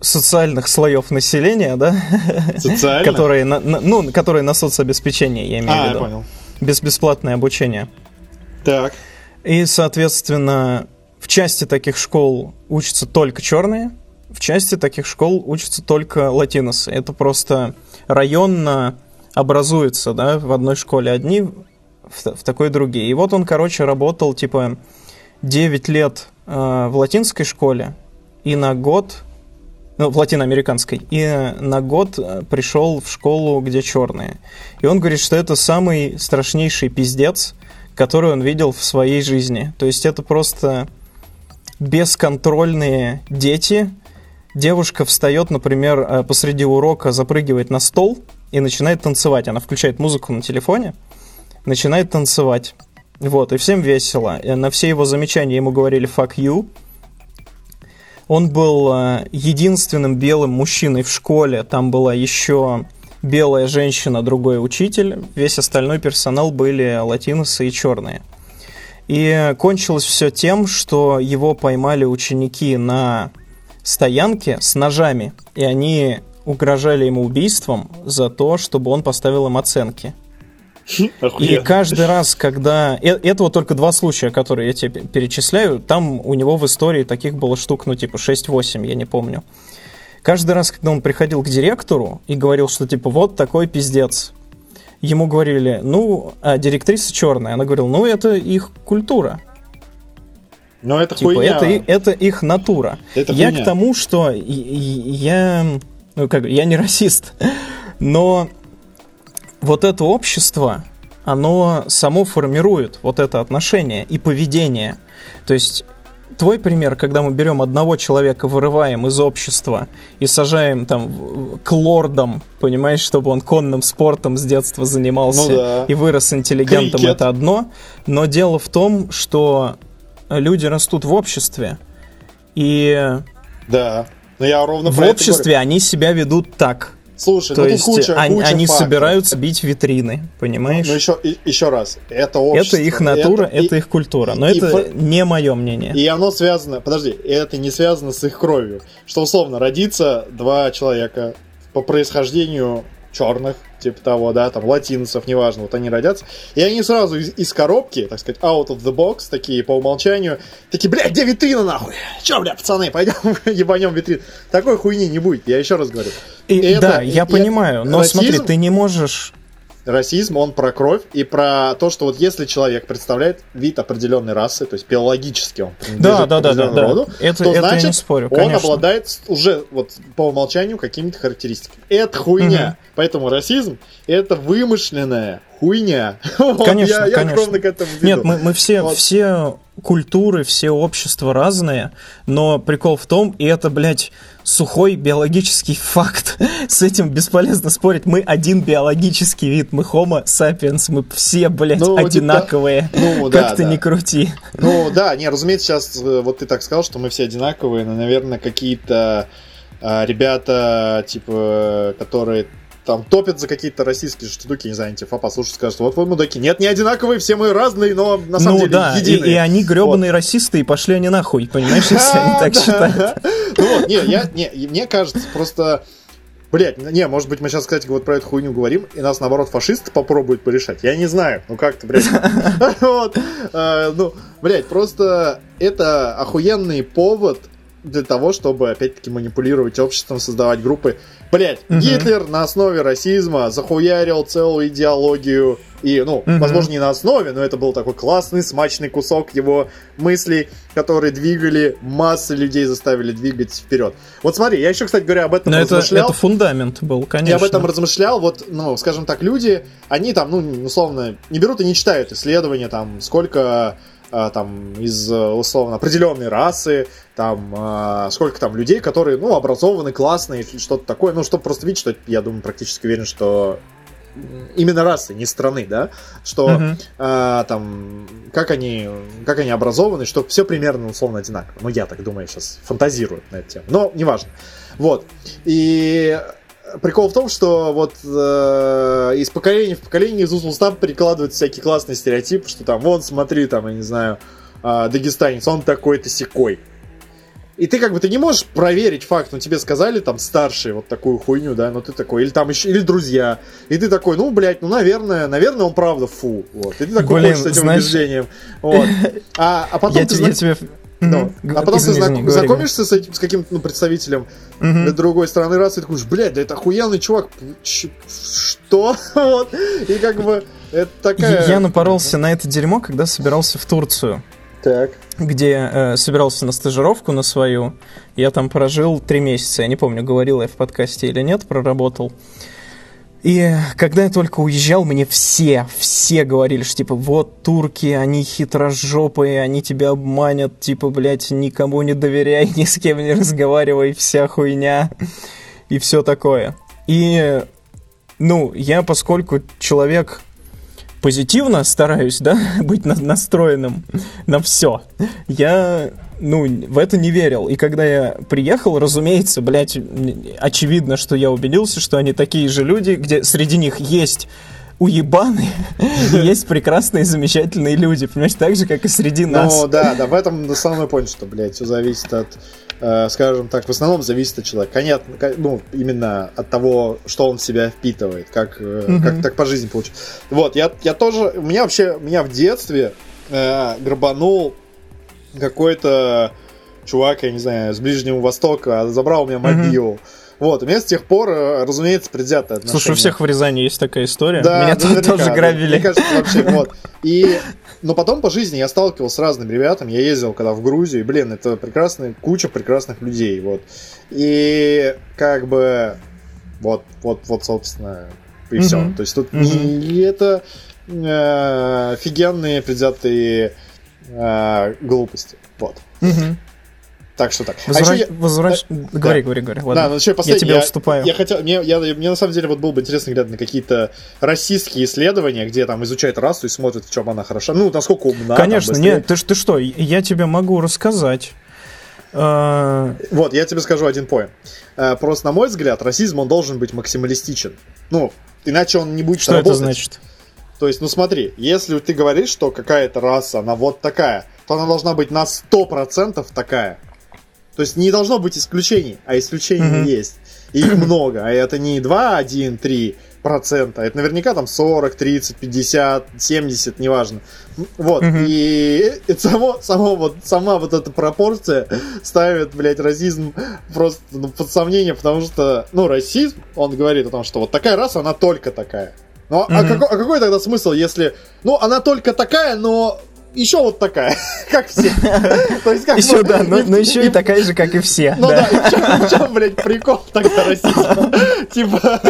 социальных слоев населения, да? Которые, на, на, ну, которые на соцобеспечение, я имею а, в виду. Я понял. Без бесплатное обучение. Так. И, соответственно, в части таких школ учатся только черные, в части таких школ учатся только латиносы. Это просто районно образуются, да, в одной школе одни, в, в такой другие. И вот он, короче, работал, типа, 9 лет э, в латинской школе и на год, ну, в латиноамериканской, и на год э, пришел в школу, где черные. И он говорит, что это самый страшнейший пиздец, который он видел в своей жизни. То есть это просто бесконтрольные дети. Девушка встает, например, э, посреди урока, запрыгивает на стол – и начинает танцевать. Она включает музыку на телефоне, начинает танцевать. Вот, и всем весело. И на все его замечания ему говорили «fuck you». Он был э, единственным белым мужчиной в школе. Там была еще белая женщина, другой учитель. Весь остальной персонал были латиносы и черные. И кончилось все тем, что его поймали ученики на стоянке с ножами, и они угрожали ему убийством за то, чтобы он поставил им оценки. И каждый раз, когда... Э, это вот только два случая, которые я тебе перечисляю. Там у него в истории таких было штук, ну, типа 6-8, я не помню. Каждый раз, когда он приходил к директору и говорил, что, типа, вот такой пиздец, ему говорили, ну, а директриса черная. Она говорила, ну, это их культура. Но это типа, хуйня. Это, это их натура. Это я хуйня. к тому, что я ну, как я не расист, но вот это общество, оно само формирует вот это отношение и поведение. То есть твой пример, когда мы берем одного человека, вырываем из общества и сажаем там к лордам, понимаешь, чтобы он конным спортом с детства занимался ну, да. и вырос интеллигентом, Крикет. это одно. Но дело в том, что люди растут в обществе, и да. Но я ровно в обществе они себя ведут так. Слушай, То ну есть куча, они, куча они фактов. собираются бить витрины, понимаешь? Ну еще, и- еще раз, это общество. это их натура, и- это, их культура. Но и это фа- не мое мнение. И оно связано, подожди, это не связано с их кровью. Что условно, родится два человека по происхождению черных, типа того, да, там, латинцев, неважно, вот они родятся, и они сразу из, из коробки, так сказать, out of the box, такие по умолчанию, такие, блядь, где витрина нахуй? Че, бля, пацаны, пойдем [LAUGHS] ебанем витрину. Такой хуйни не будет, я еще раз говорю. И, это- да, и- я и понимаю, но расизм- смотри, ты не можешь... Расизм, он про кровь и про то, что вот если человек представляет вид определенной расы, то есть биологически он Да, да, да, да, роду, Это, то это значит, я не спорю, он конечно. обладает с- уже вот по умолчанию какими-то характеристиками. Это хуйня. Поэтому расизм это вымышленная хуйня. [LAUGHS] Вот, Конечно, я, я конечно. ровно к этому веду. Нет, мы, мы все, Вот. все культуры, все общества разные, но прикол в том, и это, блядь, сухой биологический факт. [LAUGHS] С этим бесполезно спорить. Мы один биологический вид, мы homo sapiens, мы все, блядь, Ну, одинаковые. Ну, да, как ты да. не крути. Ну да, не, разумеется, сейчас э, вот ты так сказал, что мы все одинаковые, но, наверное, какие-то а, ребята, типа, которые там топят за какие-то российские штуки, не знаю, антифа послушают, скажут, вот вы мудаки. Нет, не одинаковые, все мы разные, но на самом ну деле да, и, единые. и они гребаные расисты, и пошли они нахуй, понимаешь, если [LAUGHS] они так считают. Ну вот, не, я, не, и мне кажется, просто... Блять, не, может быть, мы сейчас, кстати, вот про эту хуйню говорим, и нас, наоборот, фашисты попробуют порешать. Я не знаю. Ну как-то, блядь. [LAUGHS] Вот. Э, Ну, блядь, просто это охуенный повод для того, чтобы, опять-таки, манипулировать обществом, создавать группы. Блять, Мгм. Гитлер на основе расизма захуярил целую идеологию. И, ну, Мгм. возможно, не на основе, но это был такой классный, смачный кусок его мыслей, которые двигали массы людей, заставили двигать вперед. Вот смотри, я еще, кстати говоря, об этом Но это, размышлял. это фундамент был, конечно. Я об этом размышлял, вот, ну, скажем так, люди, они там, ну, условно, не берут и не читают исследования, там, сколько там из, э, условно, определенной расы, там, а, сколько там людей, которые, ну, образованы, классные, что-то такое, ну, чтобы просто видеть, что, я думаю, практически уверен, что именно расы, не страны, да, что Мгм. а, там, как они, как они образованы, что все примерно условно одинаково. Ну, я так думаю, сейчас фантазирую на эту тему. Но неважно. Вот. И прикол в том, что вот э, из поколения в поколение из уст в уста перекладывают всякие классные стереотипы, что там, вон, смотри, там, я не знаю, а, дагестанец, он такой-то секой. И ты как бы ты не можешь проверить факт, ну тебе сказали там старшие вот такую хуйню, да, но ты такой, или там еще, или друзья, и ты такой, ну, блядь, ну, наверное, наверное, он правда фу, вот, и ты такой Блин, ходишь с этим знаешь- убеждением, вот. [LAUGHS] А, а потом Я, ты я тебе... ну, Мгм. а потом ты знак- знакомишься с, этим, с каким-то ну, представителем. Мгм. другой стороны расы, и такой, блядь, да это охуенный чувак, Ч- что? [LAUGHS] Вот, и как бы, это такая... Я напоролся на это дерьмо, когда собирался в Турцию, Так. где э, собирался на стажировку на свою. Я там прожил три месяца. Я не помню, говорил я в подкасте или нет, проработал. И когда я только уезжал, мне все, все говорили, что типа вот турки, они хитрожопые, они тебя обманят, типа, блядь, никому не доверяй, [LAUGHS] ни с кем не разговаривай, вся хуйня и все такое. И, ну, я, поскольку человек позитивно стараюсь, да, [LAUGHS] быть на- настроенным на все, я, ну, в это не верил. И когда я приехал, разумеется, блядь, очевидно, что я убедился, что они такие же люди, где среди них есть уебаны, [LAUGHS] есть прекрасные, замечательные люди, понимаешь, так же, как и среди нас. Ну да, да, в этом основной point, что, блядь, все зависит от, э, скажем так, в основном зависит от человека. Понятно, ну, именно от того, что он в себя впитывает, как, э, как так по жизни получится. Вот, я, я тоже, у меня вообще, меня в детстве э, грабанул какой-то чувак, я не знаю, с Ближнего Востока, забрал у меня Мгм. мобил. Вот, у меня с тех пор, э, разумеется, предвзятое отношение. Слушай, у всех в Рязани есть такая история. Да, Меня тут тоже грабили. Мне кажется, вообще, вот. И, но потом по жизни я сталкивался с разными ребятами. Я ездил когда в Грузию, и, блин, это прекрасная куча прекрасных людей, вот. И как бы вот, вот, вот, собственно, и все. То есть тут это э, офигенные предвзятые э, глупости. Вот. Мгм. Так что так. Возвращ... А еще я... Возвращ... Да. Говори, говори, говори. Ладно. Да, ну еще Я тебе я, уступаю. Я хотел, мне, я, мне на самом деле вот было бы интересно глядеть на какие-то российские исследования, где там изучают расу и смотрят, в чем она хороша. Ну, насколько умна. Конечно, там, нет, ты, ты что, я тебе могу рассказать. А, вот, я тебе скажу один поинт. Э, просто, на мой взгляд, расизм, он должен быть максималистичен. Ну, иначе он не будет Что работать. это значит? То есть, ну смотри, если ты говоришь, что какая-то раса, она вот такая, то она должна быть на 100% такая. То есть не должно быть исключений, а исключений mm-hmm. есть. И их много. А это не 2, 1, 3 процента. Это наверняка там 40, 30, 50, 70, неважно. Вот. Mm-hmm. И [LAUGHS] это само, само вот, сама вот эта пропорция ставит, блядь, расизм просто ну, под сомнение, потому что, ну, расизм, он говорит о том, что вот такая раса, она только такая. Ну, mm-hmm. а, какой, а какой тогда смысл, если, ну, она только такая, но еще вот такая, [LAUGHS] как все. [LAUGHS] То есть, как еще, да, но, еще и такая же, как и все. Ну да, да в, чем, блядь, прикол тогда расизма? [LAUGHS] Типа,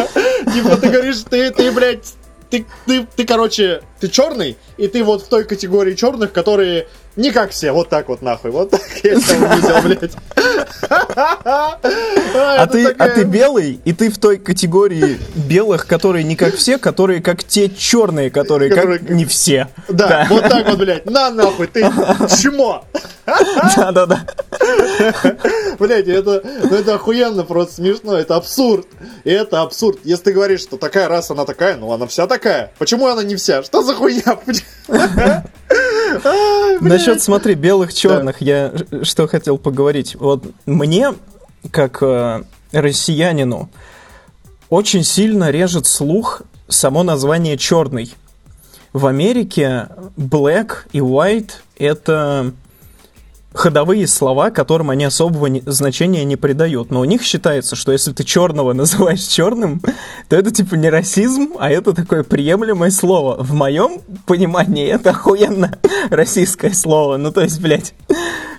типа ты говоришь, ты, ты, блядь, ты, ты, ты, короче, ты черный, и ты вот в той категории черных, которые не как все, вот так вот нахуй, вот так [LAUGHS] я тебя увидел, блядь. [LAUGHS] А ты, а ты белый, и ты в той категории белых, которые не как все, которые как те черные, которые как не все. Да, вот так вот, блядь, на нахуй, ты [LAUGHS] чмо. Да-да-да. Блядь, это, ну это охуенно, просто смешно, это абсурд. И это абсурд. Если ты говоришь, что такая раса, она такая, ну она вся такая. Почему она не вся? Что за хуйня? Насчет, смотри, белых-черных, я что хотел поговорить. Вот мне, как э, россиянину, очень сильно режет слух само название черный. В Америке black и white это ходовые слова, которым они особого не, значения не придают. Но у них считается, что если ты черного [LAUGHS] называешь черным, то это типа не расизм, а это такое приемлемое слово. В моем понимании это охуенно [LAUGHS] российское слово. Ну то есть, блядь,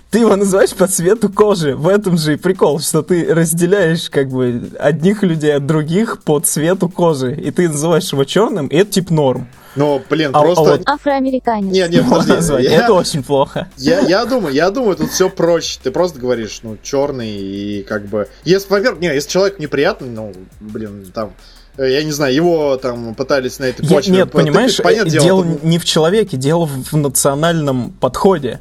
ты его называешь по цвету кожи. В этом же и прикол, что ты разделяешь как бы одних людей от других по цвету кожи. И ты называешь его черным, и это типа норм. Но, блин, а, просто... А вот... Афроамериканец. Не, не, подожди. Я... Это очень плохо. Я, я думаю, я думаю, тут все проще. Ты просто говоришь, ну, черный и как бы... Если, во-первых, не, если человек неприятный, ну, блин, там э, я не знаю, его там пытались на этой почве... Нет, понимаешь, ты, понятное дело, дело не в человеке, дело в национальном подходе.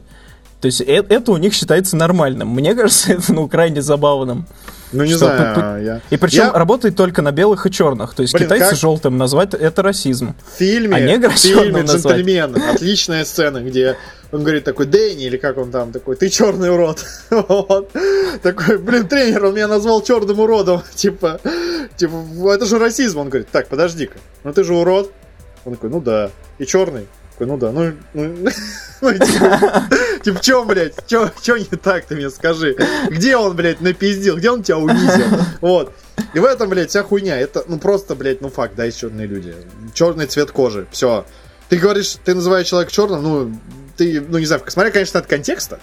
То есть это, это у них считается нормальным. Мне кажется, [LAUGHS] это ну, крайне забавным. Ну, не знаю. По, я... И причем я... работает только на белых и черных. То есть Блин, китайцы как... желтым назвать это расизм. В фильме, а негр в фильме «Джентльмен» отличная сцена, где он говорит такой, Дэнни, или как он там такой, ты черный урод. [LAUGHS] вот. Такой, блин, тренер, он меня назвал черным уродом. [LAUGHS] типа, типа, это же расизм. Он говорит, так, подожди-ка, ну ты же урод. Он такой, ну да. И черный такой, ну да, ну, ну, [LAUGHS] ну типа, типа, чем, блядь, что не так, ты мне скажи? Где он, блядь, напиздил, где он тебя унизил? Вот. И в этом, блядь, вся хуйня. Это, ну, просто, блядь, ну, факт, да, есть черные люди. Черный цвет кожи, все. Ты говоришь, ты называешь человека черным, ну, ты, ну, не знаю, смотря, конечно, от контекста.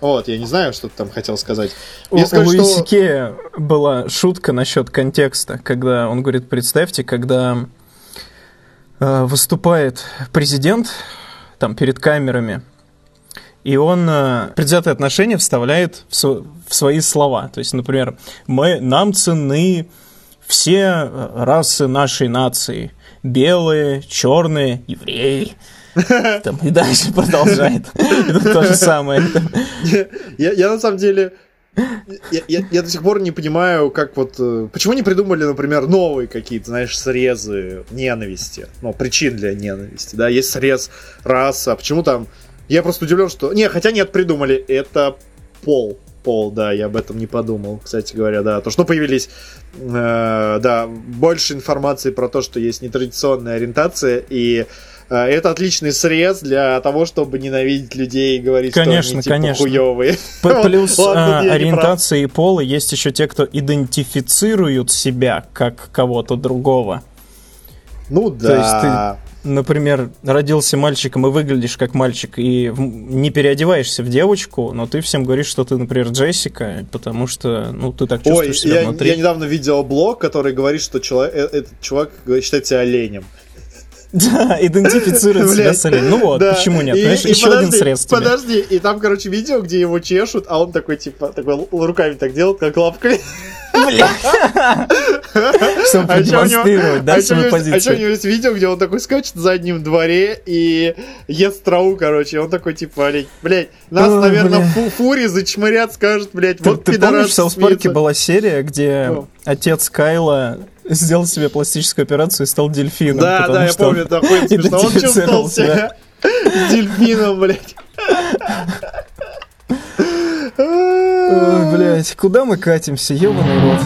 Вот, я не знаю, что ты там хотел сказать. У, сказать, у Исикея что... была шутка насчет контекста, когда он говорит, представьте, когда выступает президент там перед камерами, и он э, предвзятые отношения вставляет в, в свои слова. То есть, например, мы, нам ценны все э, расы нашей нации. Белые, черные, евреи. Там, и дальше [LAUGHS] продолжает. Это то же самое. [LAUGHS] Я, я на самом деле я, я, я до сих пор не понимаю, как вот... Э, почему не придумали, например, новые какие-то, знаешь, срезы ненависти? Ну, причин для ненависти, да? Есть срез раса. Почему там... Я просто удивлен, что... Не, хотя нет, придумали. Это пол. Пол, да, я об этом не подумал, кстати говоря, да. То, что появились, э, да, больше информации про то, что есть нетрадиционная ориентация, и это отличный срез для того, чтобы ненавидеть людей и говорить, конечно, что они типа конечно. хуёвые. [LAUGHS] Плюс а, ориентация и пола есть еще те, кто идентифицируют себя как кого-то другого. Ну да. То есть ты, например, родился мальчиком и выглядишь как мальчик, и не переодеваешься в девочку, но ты всем говоришь, что ты, например, Джессика, потому что, ну, ты так чувствуешь Ой, себя я, внутри. я недавно видел блог, который говорит, что человек, э, этот чувак считает себя оленем. Да, идентифицирует себя с оленем. Ну вот, почему нет? Знаешь, еще один срез Подожди, и там, короче, видео, где его чешут, а он такой, типа, такой руками так делает, как лапкой. Чтобы а продемонстрировать, да, свою позицию. А что у него есть видео, где он такой скачет в заднем дворе и ест траву, короче. Он такой, типа, блядь, нас, наверное, фури зачмырят, скажут, блядь, вот Ты помнишь, в Саус Парке была серия, где отец Кайла [LAUGHS] сделал себе пластическую операцию и стал дельфином. Да, да, я помню, охуенно [LAUGHS] смешно. Он чувствовал себя дельфином, блядь. Ой, блядь, куда мы катимся, ебаный рот.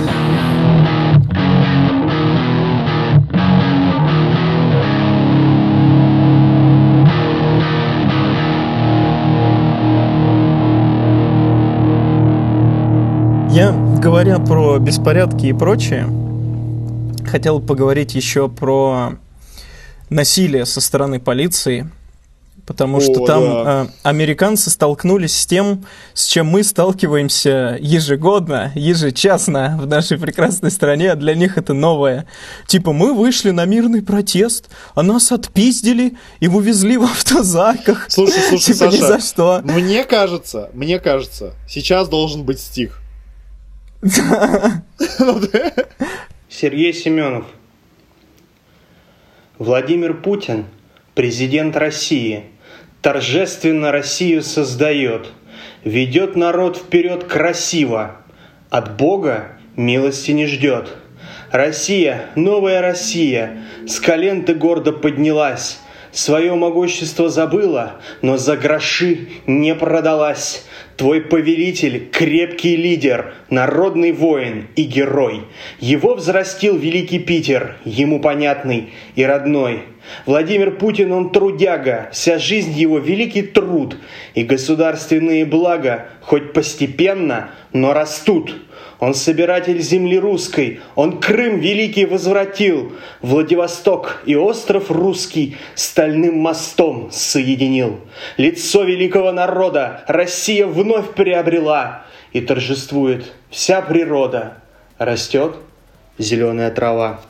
Я, говоря про беспорядки и прочее, хотел поговорить еще про насилие со стороны полиции – потому О, что там да. э, американцы столкнулись с тем, с чем мы сталкиваемся ежегодно, ежечасно в нашей прекрасной стране, а для них это новое. Типа мы вышли на мирный протест, а нас отпиздили и увезли в автозаках. Слушай, слушай, типа, Саша, ни за что. мне кажется, мне кажется, сейчас должен быть стих. [LAUGHS] Сергей Семенов. Владимир Путин, президент России – торжественно Россию создает, ведет народ вперед красиво, от Бога милости не ждет. Россия, новая Россия, с колен ты гордо поднялась, свое могущество забыла, но за гроши не продалась. Твой повелитель – крепкий лидер, народный воин и герой. Его взрастил великий Питер, ему понятный и родной. Владимир Путин, он трудяга, вся жизнь его – великий труд. И государственные блага, хоть постепенно, но растут – он собиратель земли русской, он Крым великий возвратил, Владивосток и остров русский стальным мостом соединил. Лицо великого народа Россия вновь приобрела, и торжествует вся природа. Растет зеленая трава.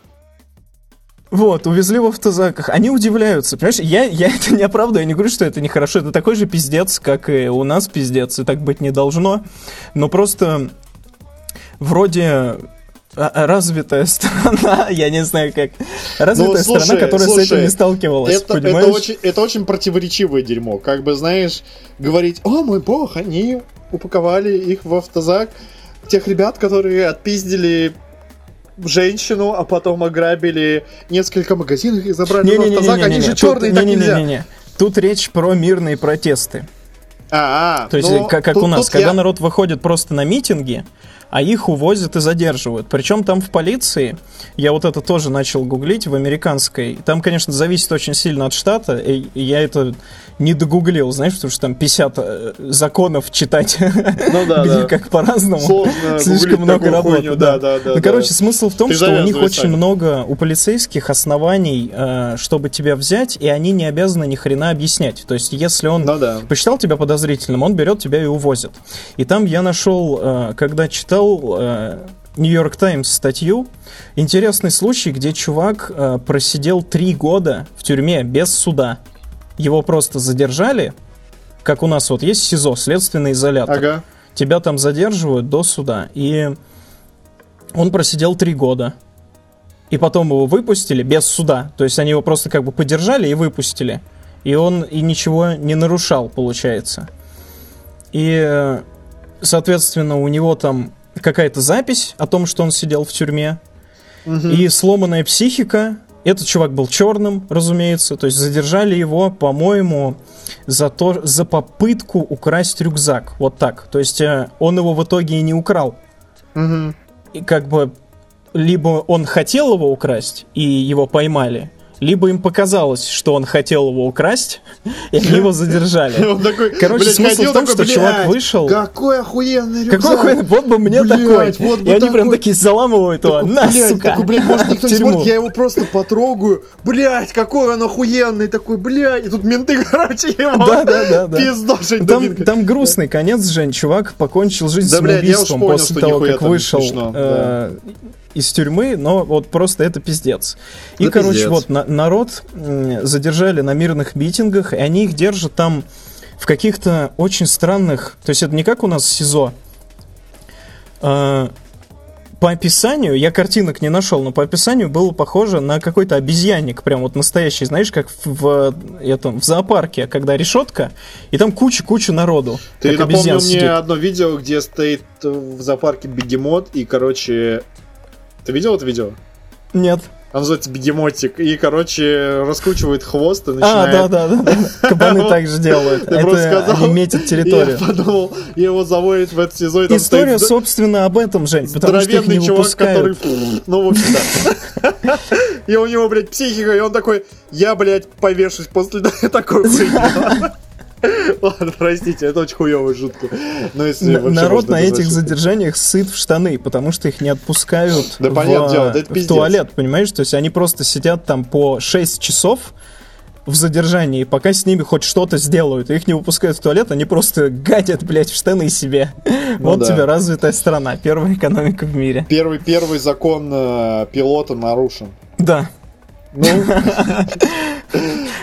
Вот, увезли в автозаках. Они удивляются. Понимаешь, я, я это не оправдываю, я не говорю, что это нехорошо. Это такой же пиздец, как и у нас пиздец, и так быть не должно. Но просто вроде а, а, развитая страна, [LAUGHS] я не знаю как, развитая ну, слушай, страна, которая слушай, с этим не сталкивалась, это, понимаешь? Это очень, это очень противоречивое дерьмо. Как бы, знаешь, говорить, о мой бог, они упаковали их в автозак, тех ребят, которые отпиздили женщину, а потом ограбили несколько магазинов и забрали не, в автозак, не, не, не, они же черные, так не, нельзя. Не, не, не. Тут речь про мирные протесты. А, -а То есть, ну, как, как тут, у нас, когда я... народ выходит просто на митинги, а их увозят и задерживают. Причем там в полиции, я вот это тоже начал гуглить, в американской, там, конечно, зависит очень сильно от штата, и я это не догуглил, знаешь, потому что там 50 э, законов читать, [LAUGHS] ну, да, где да. как по-разному, [LAUGHS] слишком много работы. Да, да, да, ну, короче, смысл в том, Ты что у них очень сами. много, у полицейских оснований, э, чтобы тебя взять, и они не обязаны ни хрена объяснять. То есть, если он ну, да. посчитал тебя подозрительным, он берет тебя и увозит. И там я нашел, э, когда читал Нью-Йорк Таймс статью. Интересный случай, где чувак э, просидел три года в тюрьме без суда. Его просто задержали, как у нас вот есть СИЗО, следственный изолятор. Ага. Тебя там задерживают до суда. И он просидел три года. И потом его выпустили без суда. То есть они его просто как бы подержали и выпустили. И он и ничего не нарушал, получается. И, э, соответственно, у него там какая-то запись о том, что он сидел в тюрьме. Угу. И сломанная психика, этот чувак был черным, разумеется, то есть задержали его, по-моему, за, то, за попытку украсть рюкзак. Вот так. То есть э, он его в итоге и не украл. Угу. И как бы либо он хотел его украсть, и его поймали, либо им показалось, что он хотел его украсть, и они его задержали. [LAUGHS] Такой, Короче, блядь, смысл в том, такой, что чувак вышел... Какой охуенный рюкзак! Какой охуенный, вот бы мне блядь, такой! Вот и они такой... прям такие заламывают его, на, блядь, сука! Такой, блядь, может никто не смотрит, я его просто потрогаю, блядь, какой он охуенный, такой, блядь, и тут менты, [LAUGHS] короче, его да, да, да, да. пиздошить. Там, там грустный конец, Жень, чувак покончил жизнь да, самоубийством после того, как вышел. Смешно, э, да из тюрьмы, но вот просто это пиздец. И, короче, пиздец. вот на- народ задержали на мирных митингах, и они их держат там в каких-то очень странных... То есть это не как у нас в СИЗО. А, по описанию, я картинок не нашел, но по описанию было похоже на какой-то обезьянник, прям вот настоящий, знаешь, как в, в, этом, в зоопарке, когда решетка, и там куча-куча народу. Ты напомнил мне сидит. одно видео, где стоит в зоопарке бегемот, и, короче... Ты видел это видео? Нет. Он называется бегемотик, и, короче, раскручивает хвост и А, начинает... да, да, да. да. [LAUGHS] Кабаны так же делают. Это сказал, они метят территорию. Я подумал, его заводят в этот сезон, там История, собственно, об этом, Жень, потому что их здоровенный не чувак, который... [LAUGHS] Ну, в общем, да. [LAUGHS] И у него, блядь, психика, и он такой, я, блядь, повешусь после такой хуйни. Ладно, простите, это очень хуёвая шутка. Но если Народ на этих задержаниях сыт в штаны, потому что их не отпускают Да в, понятное дело, да это в туалет, понимаешь? То есть они просто сидят там по 6 часов в задержании, пока с ними хоть что-то сделают. Их не выпускают в туалет, они просто гадят, блядь, в штаны себе. Ну вот да. тебе развитая страна, первая экономика в мире. Первый, первый закон э, пилота нарушен. Да. Ну, [LAUGHS]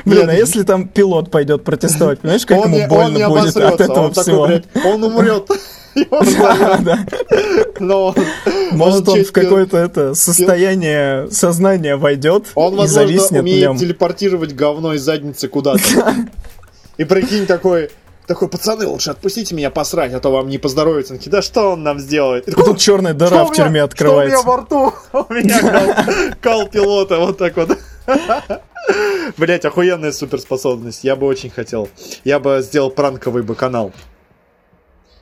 Блин, а если там пилот пойдет протестовать, понимаешь, как ему больно будет от этого всего? он умрет. [LAUGHS] Да, да. Но он- Может, он в какое-то это состояние сознания войдет Он, и зависнет умеет телепортировать говно из задницы куда-то. [LAUGHS] И прикинь, такой, такой, пацаны, лучше отпустите меня посрать, а то вам не поздоровится. Он такие, Да что он нам сделает? И такой, тут черная «Что дыра в меня- тюрьме Что у открывается. меня во рту? [LAUGHS] У меня кал пилота, вот так вот. [LAUGHS] Блять, охуенная суперспособность. Я бы очень хотел. Я бы сделал пранковый бы канал.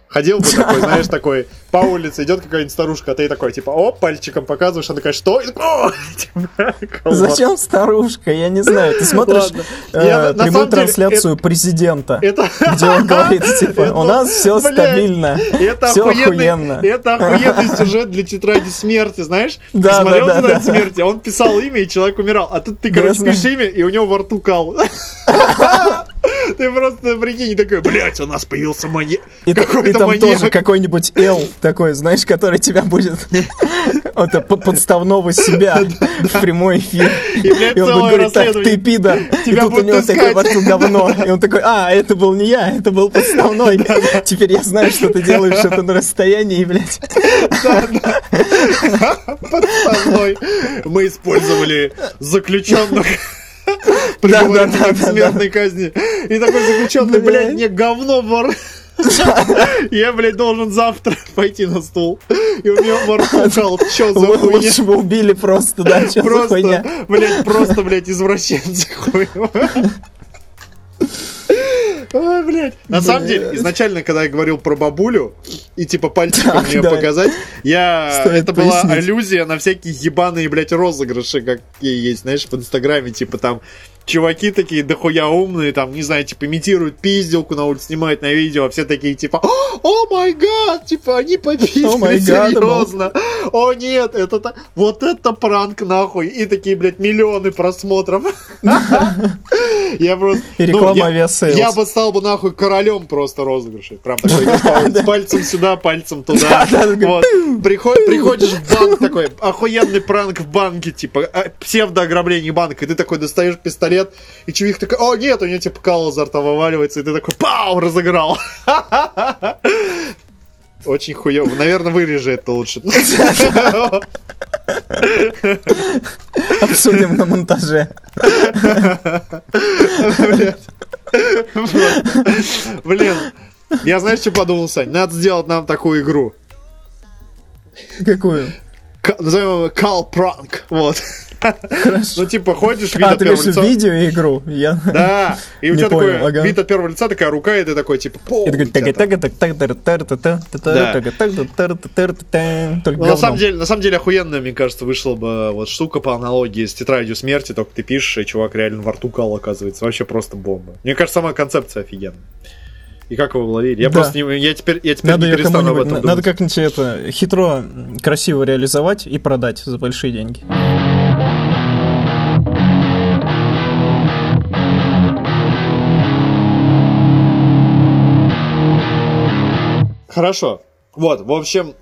Ходил бы такой, знаешь, такой, по улице идет какая-нибудь старушка, а ты такой, типа, о, пальчиком показываешь, она такая, что? Типа. Зачем старушка? Я не знаю. Ты смотришь э, прямую трансляцию президента, где он говорит, [LAUGHS] типа, у нас все стабильно, все охуенно. это охуенный сюжет для тетради смерти, знаешь? Да, Ты смотрел тетрадь смерти? Он писал имя, и человек умирал. А тут ты, короче, пишешь имя, и у него во рту кал. [LAUGHS] [LAUGHS] Ты просто прикинь, такой, блядь, у нас появился маньяк. И, та- и Какой-то там маньяк. тоже какой-нибудь Л такой, знаешь, который тебя будет [LAUGHS] это по- подставного себя в прямой эфир. И, он говорить, так, ты пидор. И Тебя тут у него такое искать. во рту говно. [LAUGHS] И он такой, а, это был не я, это был подставной. Теперь я знаю, что ты делаешь это на расстоянии, блядь. подставной. Мы использовали заключенных. [LAUGHS] Да, к смертной казни. И такой заключенный, Блядь. мне говно в рот. [LAUGHS] Я, блядь, должен завтра [LAUGHS] пойти на стул. И у меня во рту кал. Чё за хуйня? Лучше бы убили просто, да, что за хуйня. Просто, блядь, просто, блядь, извращенцы хуй. Ой, блядь. На самом деле, изначально, когда я говорил про бабулю, и типа пальчиком да. показать, я... Это была аллюзия на всякие ебаные, блядь, розыгрыши, какие есть, знаешь, в Инстаграме, типа там чуваки такие дохуя умные, там, не знаю, типа имитируют пизделку на улице, снимают на видео, а все такие, типа, о май гад, типа, они попиздили, Oh God, серьезно. [LAUGHS] О нет, это так, вот это пранк нахуй, и такие, блядь, миллионы просмотров. [LAUGHS] Я просто... И ну, реклама я- Aviasales. Я бы стал бы нахуй королем просто розыгрышей. Прям такой, [LAUGHS] пальцем сюда, пальцем туда. Приходишь в банк такой, охуенный пранк в банке, типа, а, псевдоограбление банка, и ты такой достаешь пистолет, и чувик такой, о, нет, у него типа кал изо рта вываливается, и ты такой, пау, разыграл. [LAUGHS] Очень хуёво. Наверное, вырежи это лучше. [LAUGHS] Обсудим на монтаже. [LAUGHS] Блин. Я знаешь, что подумал, Сань? Надо сделать нам такую игру. Какую? Назовем ее Кал Пранк. Вот. Ну, типа, ходишь, вид от первого лица. видеоигру? Да, [LAUGHS] и у тебя такой вид от первого лица, такая рука, и ты такой, типа, на самом деле, на самом деле охуенная, мне кажется, вышла бы вот штука по аналогии с тетрадью смерти, только ты пишешь, и чувак реально во рту кал оказывается. Вообще просто бомба. Мне кажется, сама концепция офигенная. И как вы ловили? Я Да. просто не, я теперь, я теперь Надо не перестану об этом на- надо думать. как-нибудь это хитро, красиво реализовать и продать за большие деньги. Хорошо. Вот, в общем,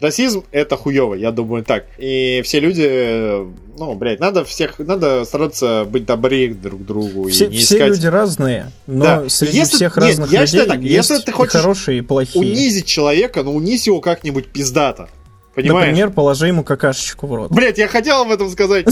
расизм это хуево, я думаю так. И все люди, ну, блядь, надо всех, надо стараться быть добрее друг к другу. Все, и не все искать... люди разные, но Да. среди Если- всех нет, разных я людей считаю так, есть если ты и хочешь хорошие, и плохие. Унизить человека, ну унизь его как-нибудь пиздато. Понимаешь? Например, положи ему какашечку в рот. Блять, я хотел об этом сказать.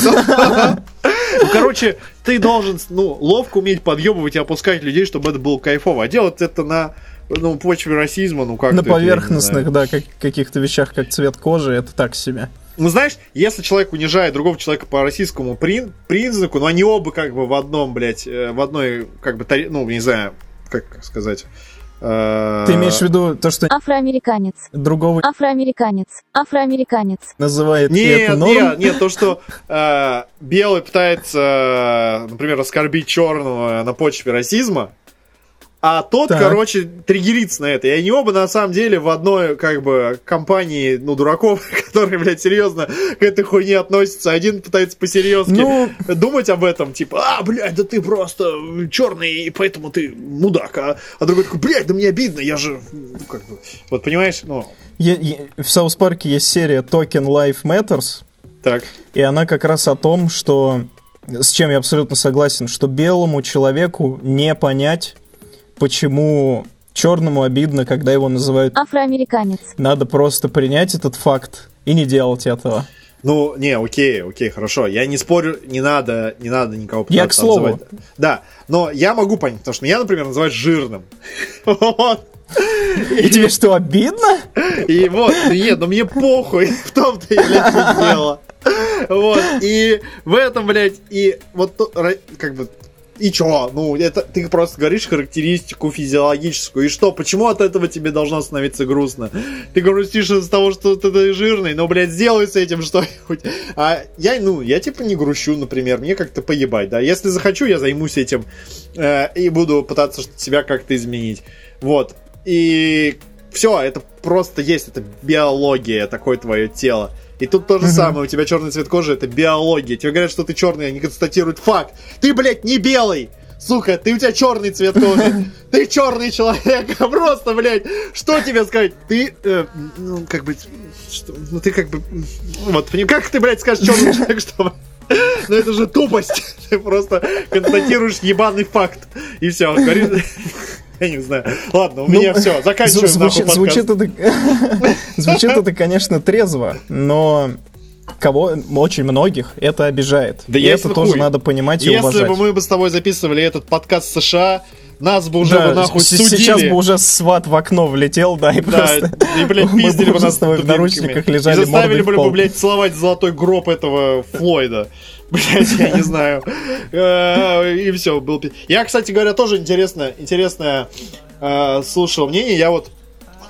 Ну, короче, ты должен, ну, ловко уметь подъебывать и опускать людей, чтобы это было кайфово. А делать это на, ну, почве расизма, ну, как На поверхностных, да, как, каких-то вещах, как цвет кожи, это так себе. Ну, знаешь, если человек унижает другого человека по российскому прин- признаку, ну, они оба как бы в одном, блядь, э, в одной, как бы, ну, не знаю, как сказать. э, Ты имеешь в виду то, что Афроамериканец. другого Афроамериканец. Афроамериканец. называет Нет, норм? нет, нет, то, что э, белый пытается, э, например, оскорбить черного на почве расизма, а тот, Так. короче, триггерится на это. И они оба, на самом деле, в одной, как бы, компании, ну, дураков, [LAUGHS] которые, блядь, серьезно к этой хуйне относятся. Один пытается посерьезки Ну, думать об этом, типа, а, блядь, да ты просто черный, и поэтому ты мудак. А, а другой такой, блядь, да мне обидно, я же, ну, как бы, вот понимаешь, ну, е- е- в Саус Парке есть серия Token Life Matters, так. и она как раз о том, что, с чем я абсолютно согласен, что белому человеку не понять, почему черному обидно, когда его называют Афроамериканец. Надо просто принять этот факт и не делать этого. Ну, не, окей, окей, хорошо. Я не спорю, не надо, не надо никого Я пытаться к слову. обзывать. Да, но я могу понять, потому что меня, например, называют жирным. [LAUGHS] И тебе что, обидно? И вот, ну, нет, ну мне похуй, [LAUGHS] в том-то и, дело. Вот, и в этом, блядь, и вот, как бы, и чё? Ну, это ты просто говоришь характеристику физиологическую. И что? Почему от этого тебе должно становиться грустно? Ты грустишь из-за того, что ты жирный, но, блядь, сделай с этим что-нибудь. А я, ну, я типа не грущу, например, мне как-то поебать, да. Если захочу, я займусь этим э, и буду пытаться себя как-то изменить. Вот. И все, это просто есть, это биология, такое твое тело. И тут то же самое, у тебя черный цвет кожи, это биология. Тебе говорят, что ты черный, они констатируют факт. Ты, блядь, не белый! Сука, ты у тебя черный цвет кожи. [LAUGHS] Ты черный человек, [LAUGHS] просто, блядь, что тебе сказать? Ты, э, ну, как бы, что, ну, ты как бы, вот, как ты, блядь, скажешь черный [LAUGHS] человек, чтобы... Ну это же тупость. Ты просто констатируешь ебаный факт. И все. [LAUGHS] Я не знаю. Ладно, у Ну, меня все. Заканчиваем [LAUGHS] звучит, это, конечно, трезво, но кого очень многих это обижает. Да и это тоже хуй. надо понимать и Если уважать. бы мы бы с тобой записывали этот подкаст США, нас бы уже Да, бы нахуй с- судили. сейчас бы уже сват в окно влетел, да, и Да, просто... и, блядь, [LAUGHS] бы пиздили бы нас в наручниках лежали И заставили бы, пол. блядь, целовать золотой гроб этого Флойда. [LAUGHS] Блядь, я не знаю. Э, И все, был Я, кстати говоря, тоже интересно, интересное э, слушал мнение. Я вот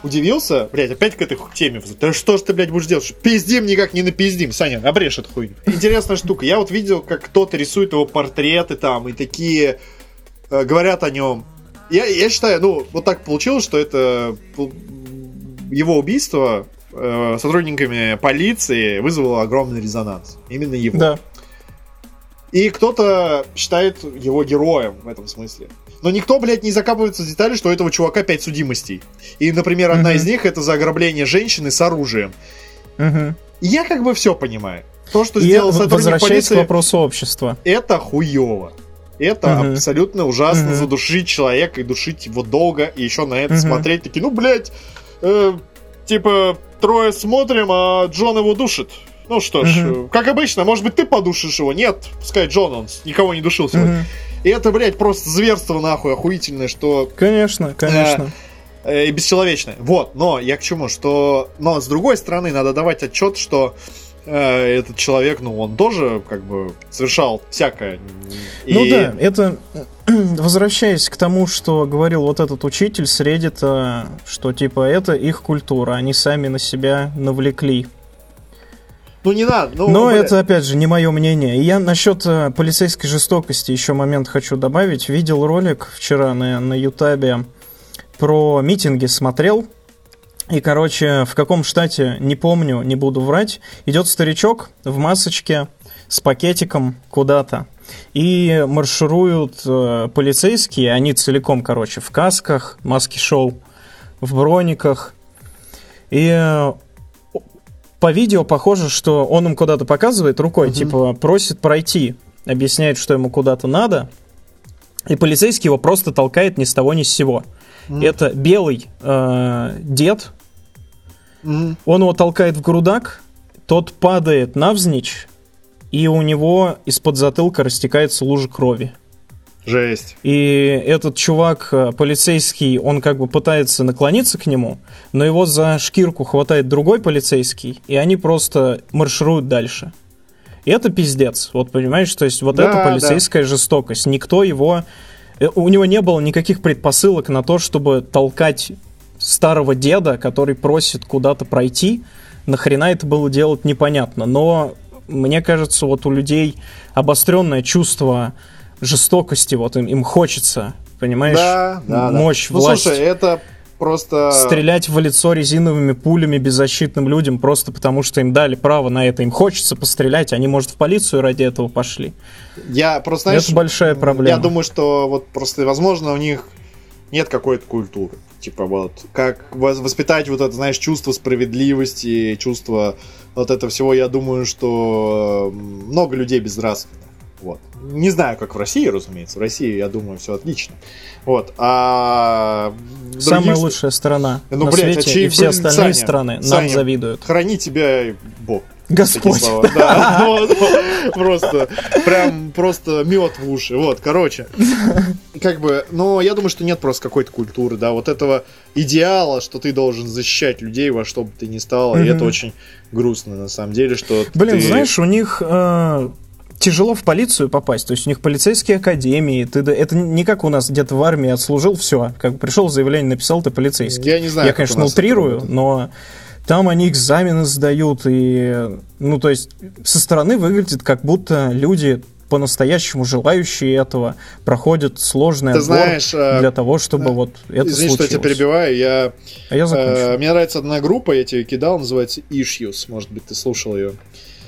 удивился, блядь, опять к этой теме. Да что ж ты, блядь, будешь делать? Пиздим никак не напиздим. Саня, обрежь эту хуйню. Интересная штука. Я вот видел, как кто-то рисует его портреты там, и такие говорят о нем. Я, я считаю, ну, вот так получилось, что это его убийство э, сотрудниками полиции вызвало огромный резонанс. Именно его. Да. И кто-то считает его героем в этом смысле. Но никто, блядь, не закапывается в детали, что у этого чувака пять судимостей. И, например, одна из них это за ограбление женщины с оружием. И я как бы все понимаю. То, что И сделал сотрудник возвращаясь к полиции, вопросу общества. это хуево. Это Мгм. абсолютно ужасно Мгм. задушить человека и душить его долго, и еще на это Мгм. смотреть такие, ну, блядь, э, типа, трое смотрим, а Джон его душит. Ну что ж, э, как обычно, может быть, ты подушишь его? Нет, пускай Джон, он никого не душил сегодня. Мгм. И это, блядь, просто зверство нахуй охуительное, что Конечно, конечно. э, и бесчеловечное. Вот, но я к чему, что... Но с другой стороны, надо давать отчет, что э, этот человек, ну, он тоже, как бы, совершал всякое. Ну И- да, это [CLEARS THROAT] возвращаясь к тому, что говорил вот этот учитель с Reddit, что типа это их культура, они сами на себя навлекли. Ну, не надо. Ну, Но бля, это, опять же, не мое мнение. И я насчет э, полицейской жестокости еще момент хочу добавить. Видел ролик вчера на, на Ютабе про митинги, смотрел. И, короче, в каком штате, не помню, не буду врать, идет старичок в масочке с пакетиком куда-то. И маршируют э, полицейские, они целиком, короче, в касках, маски-шоу, в брониках. И э, по видео похоже, что он им куда-то показывает рукой, типа просит пройти, объясняет, что ему куда-то надо, и полицейский его просто толкает ни с того ни с сего. Это белый э, дед, Мгм. он его толкает в грудак, тот падает навзничь, и у него из-под затылка растекается лужа крови. Жесть. И этот чувак, э, полицейский, он как бы пытается наклониться к нему, но его за шкирку хватает другой полицейский, и они просто маршируют дальше. И это пиздец. Вот понимаешь, то есть вот Да, это полицейская жестокость. Никто его... э, У него не было никаких предпосылок на то, чтобы толкать старого деда, который просит куда-то пройти. Нахрена это было делать, непонятно. Но мне кажется, вот у людей обостренное чувство жестокости, вот им, им хочется, понимаешь, Да, да, да. мощь, Ну, власть. слушай, это просто... Стрелять в лицо резиновыми пулями беззащитным людям просто потому, что им дали право на это. Им хочется пострелять, они, может, в полицию ради этого пошли. Я просто, знаешь, это большая проблема. Я думаю, что вот просто, возможно, у них нет какой-то культуры. Типа вот, как воспитать вот это, знаешь, чувство справедливости, чувство вот этого всего, я думаю, что много людей безнравственных. Вот. Не знаю, как в России, разумеется. В России, я думаю, все отлично. Вот. А в Самая других- лучшая страна Ну, на блядь, свете, очевидно, и все остальные Саня, страны нам Саня, завидуют. Храни тебя Бог. Господь. Такие слова. Да, [LAUGHS] вот, вот, просто, прям, просто мед в уши. Вот, короче, как бы, но я думаю, что нет просто какой-то культуры, да, вот этого идеала, что ты должен защищать людей во что бы ты ни стал, и это очень грустно, на самом деле, что Блин, ты- знаешь, у них э, тяжело в полицию попасть. То есть у них полицейские академии. Ты, это не как у нас где-то в армии отслужил, все. Как пришел, заявление написал, ты полицейский. Я не знаю, Я, конечно, утрирую, но там они экзамены сдают. И, ну, то есть со стороны выглядит, как будто люди по-настоящему желающие этого проходят сложный Ты отбор знаешь, э, для того, чтобы вот это Извини, что я тебя случилось. перебиваю, я... А я закончу. э, мне нравится одна группа, я тебе кидал, называется Issues, может быть, ты слушал ее.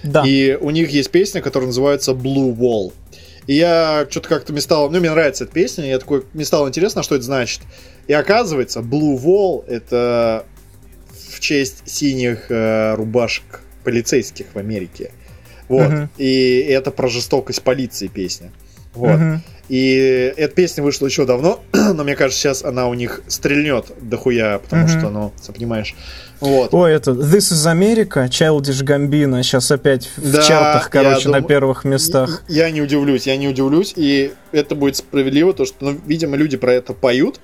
да. И у них есть песня, которая называется Blue Wall. И я что-то как-то мне стало... Ну, мне нравится эта песня, я такой... Мне стало интересно, что это значит. И оказывается, Blue Wall — это в честь синих э, рубашек полицейских в Америке. Вот. Мгм. И это про жестокость полиции песня. Вот. Мгм. И эта песня вышла еще давно, [CLEARS THROAT] но мне кажется, сейчас она у них стрельнет дохуя, потому Мгм. что, ну, понимаешь. Вот. Ой, это This is America, Childish Gambino, сейчас опять в Да, чартах, я короче, на думаю- первых местах. Я не удивлюсь, я не удивлюсь, и это будет справедливо, то что, ну, видимо, люди про это поют,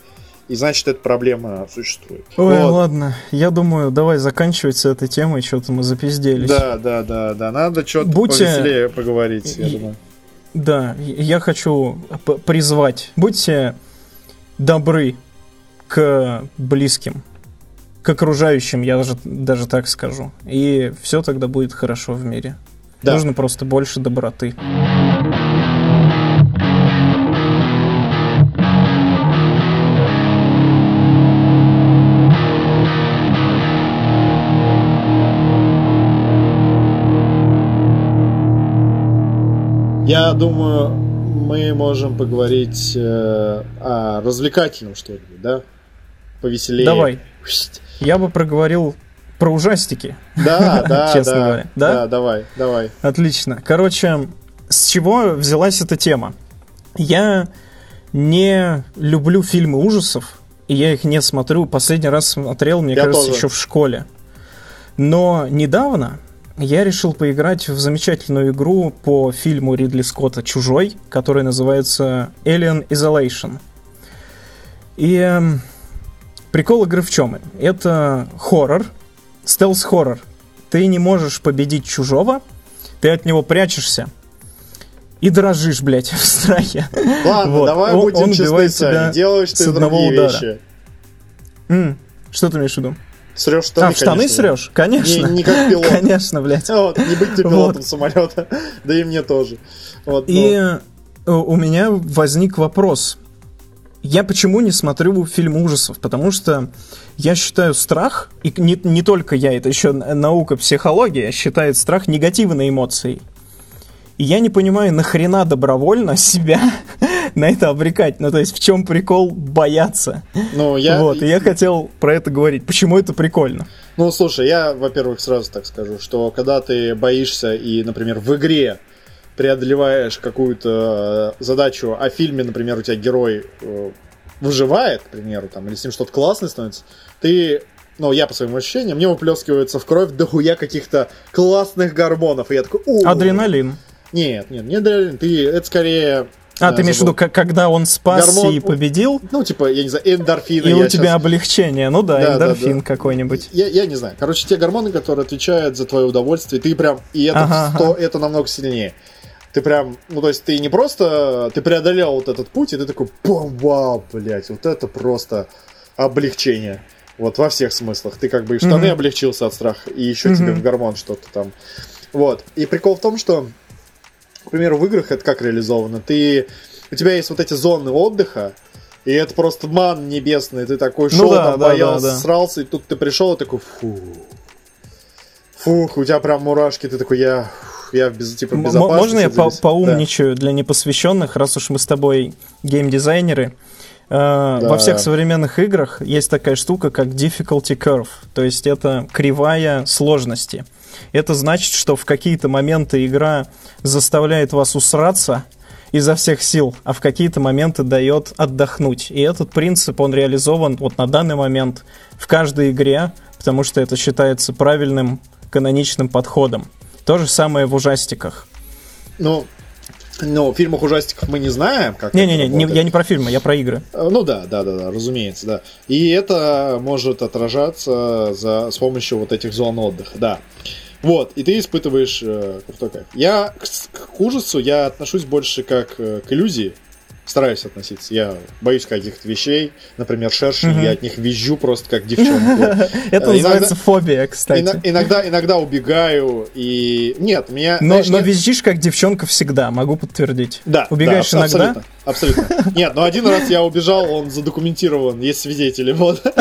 и значит, эта проблема существует. Ой, Вот. ладно, я думаю, давай заканчивать с этой темой, что-то мы запизделись. Да, да, да, да, надо что-то Будьте- повеселее поговорить, я думаю. Да, я хочу призвать, будьте добры к близким, к окружающим, я даже, даже так скажу. И все тогда будет хорошо в мире. Да. Нужно просто больше доброты. Я думаю, мы можем поговорить э, о развлекательном что-нибудь, да? Повеселее. Давай. Я бы проговорил про ужастики. [LAUGHS] Да, да, Честно да. говоря. Да? Да, давай, давай. Отлично. Короче, с чего взялась эта тема? Я не люблю фильмы ужасов, и я их не смотрю. Последний раз смотрел, мне Я кажется, тоже. еще в школе. Но недавно я решил поиграть в замечательную игру по фильму Ридли Скотта «Чужой», которая называется Alien Isolation. И эм, прикол игры в чем? Это хоррор, стелс-хоррор. Ты не можешь победить чужого, ты от него прячешься и дрожишь, блядь, [LAUGHS] в страхе. Ладно, Вот. давай Он- будем он убивает тебя Делаешь ты с одного удара. вещи. М, Что ты имеешь в виду? Срешь штаны, а, в штаны конечно. срешь? Конечно. Не, не как [LAUGHS] пилот. Конечно, блядь. Вот, не быть [LAUGHS] пилотом Вот. самолета. Да и мне тоже. Вот, И ну, э, у меня возник вопрос. Я почему не смотрю фильм ужасов? Потому что я считаю страх, и не, не только я, это еще наука психология, считает страх негативной эмоцией. И я не понимаю, нахрена добровольно [LAUGHS] себя [LAUGHS] на это обрекать. Ну, то есть, в чем прикол бояться? ну, я, вот, и я хотел про это говорить. Почему это прикольно? Ну, слушай, я, во-первых, сразу так скажу, что когда ты боишься и, например, в игре преодолеваешь какую-то э, задачу, а в фильме, например, у тебя герой э, выживает, к примеру, там, или с ним что-то классное становится, ты ну, я по своим ощущениям, мне выплескивается в кровь дохуя каких-то классных гормонов. И я такой! Адреналин. Нет, нет, не адреналин. Ты, это скорее... А, ты имеешь в виду, когда он спасся Гормон, и победил? Ну, типа, я не знаю, эндорфин. И у тебя сейчас... облегчение. Ну да, да эндорфин да, да. какой-нибудь. Я, я не знаю. Короче, те гормоны, которые отвечают за твое удовольствие, ты прям... И это, ага, сто, ага. это намного сильнее. Ты прям... Ну, то есть ты не просто... Ты преодолел вот этот путь, и ты такой, вау, блядь, вот это просто облегчение. Вот во всех смыслах. Ты как бы и штаны mm-hmm. облегчился от страха, и еще mm-hmm. тебе в гормон что-то там. Вот. И прикол в том, что, к примеру, в играх это как реализовано. Ты... У тебя есть вот эти зоны отдыха, и это просто ман небесный. Ты такой ну шел, ну, да, там, да, боялся, да, да. срался, и тут ты пришел и такой, фу. Фух, у тебя прям мурашки, ты такой, я, я без, типа, безопасности. Можно я по поумничаю да. для непосвященных, раз уж мы с тобой геймдизайнеры? Э, да. Во всех современных играх есть такая штука, как difficulty curve, то есть это кривая сложности. Это значит, что в какие-то моменты игра заставляет вас усраться изо всех сил, а в какие-то моменты дает отдохнуть. И этот принцип, он реализован вот на данный момент в каждой игре, потому что это считается правильным каноничным подходом. То же самое в ужастиках. Ну, в фильмах ужастиков мы не знаем, как Не-не-не, не, я не про фильмы, я про игры. Э, ну да, да, да, да, разумеется, да. И это может отражаться за, с помощью вот этих зон отдыха, да. Вот, и ты испытываешь э, крутой кайф. Я к, к ужасу я отношусь больше как э, к иллюзии, стараюсь относиться. Я боюсь каких-то вещей, например, шершни, mm-hmm. я от них визжу просто как девчонка. [LAUGHS] Это называется фобия, кстати. Иногда, иногда убегаю и нет, меня. Но, но визжишь как девчонка всегда, могу подтвердить. Да. Убегаешь да, иногда. Абсолютно, абсолютно. Нет, но один раз я убежал, он задокументирован, есть свидетели, вот. [LAUGHS]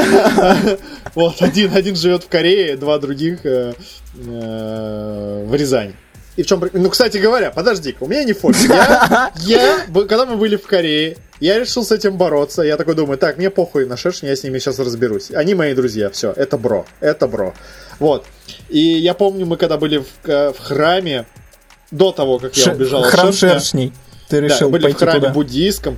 Вот один, один живет в Корее, два других э, э, в Рязани. И в чем... Ну, кстати говоря, подожди у меня не фобия. Я, я, когда мы были в Корее, я решил с этим бороться. Я такой думаю, так, мне похуй на шершень, я с ними сейчас разберусь. Они мои друзья, все, это бро, это бро. Вот. И я помню, мы когда были в, в храме, до того, как я убежал Храм шершня, шершней. Ты решил да, были пойти в храме туда. буддийском,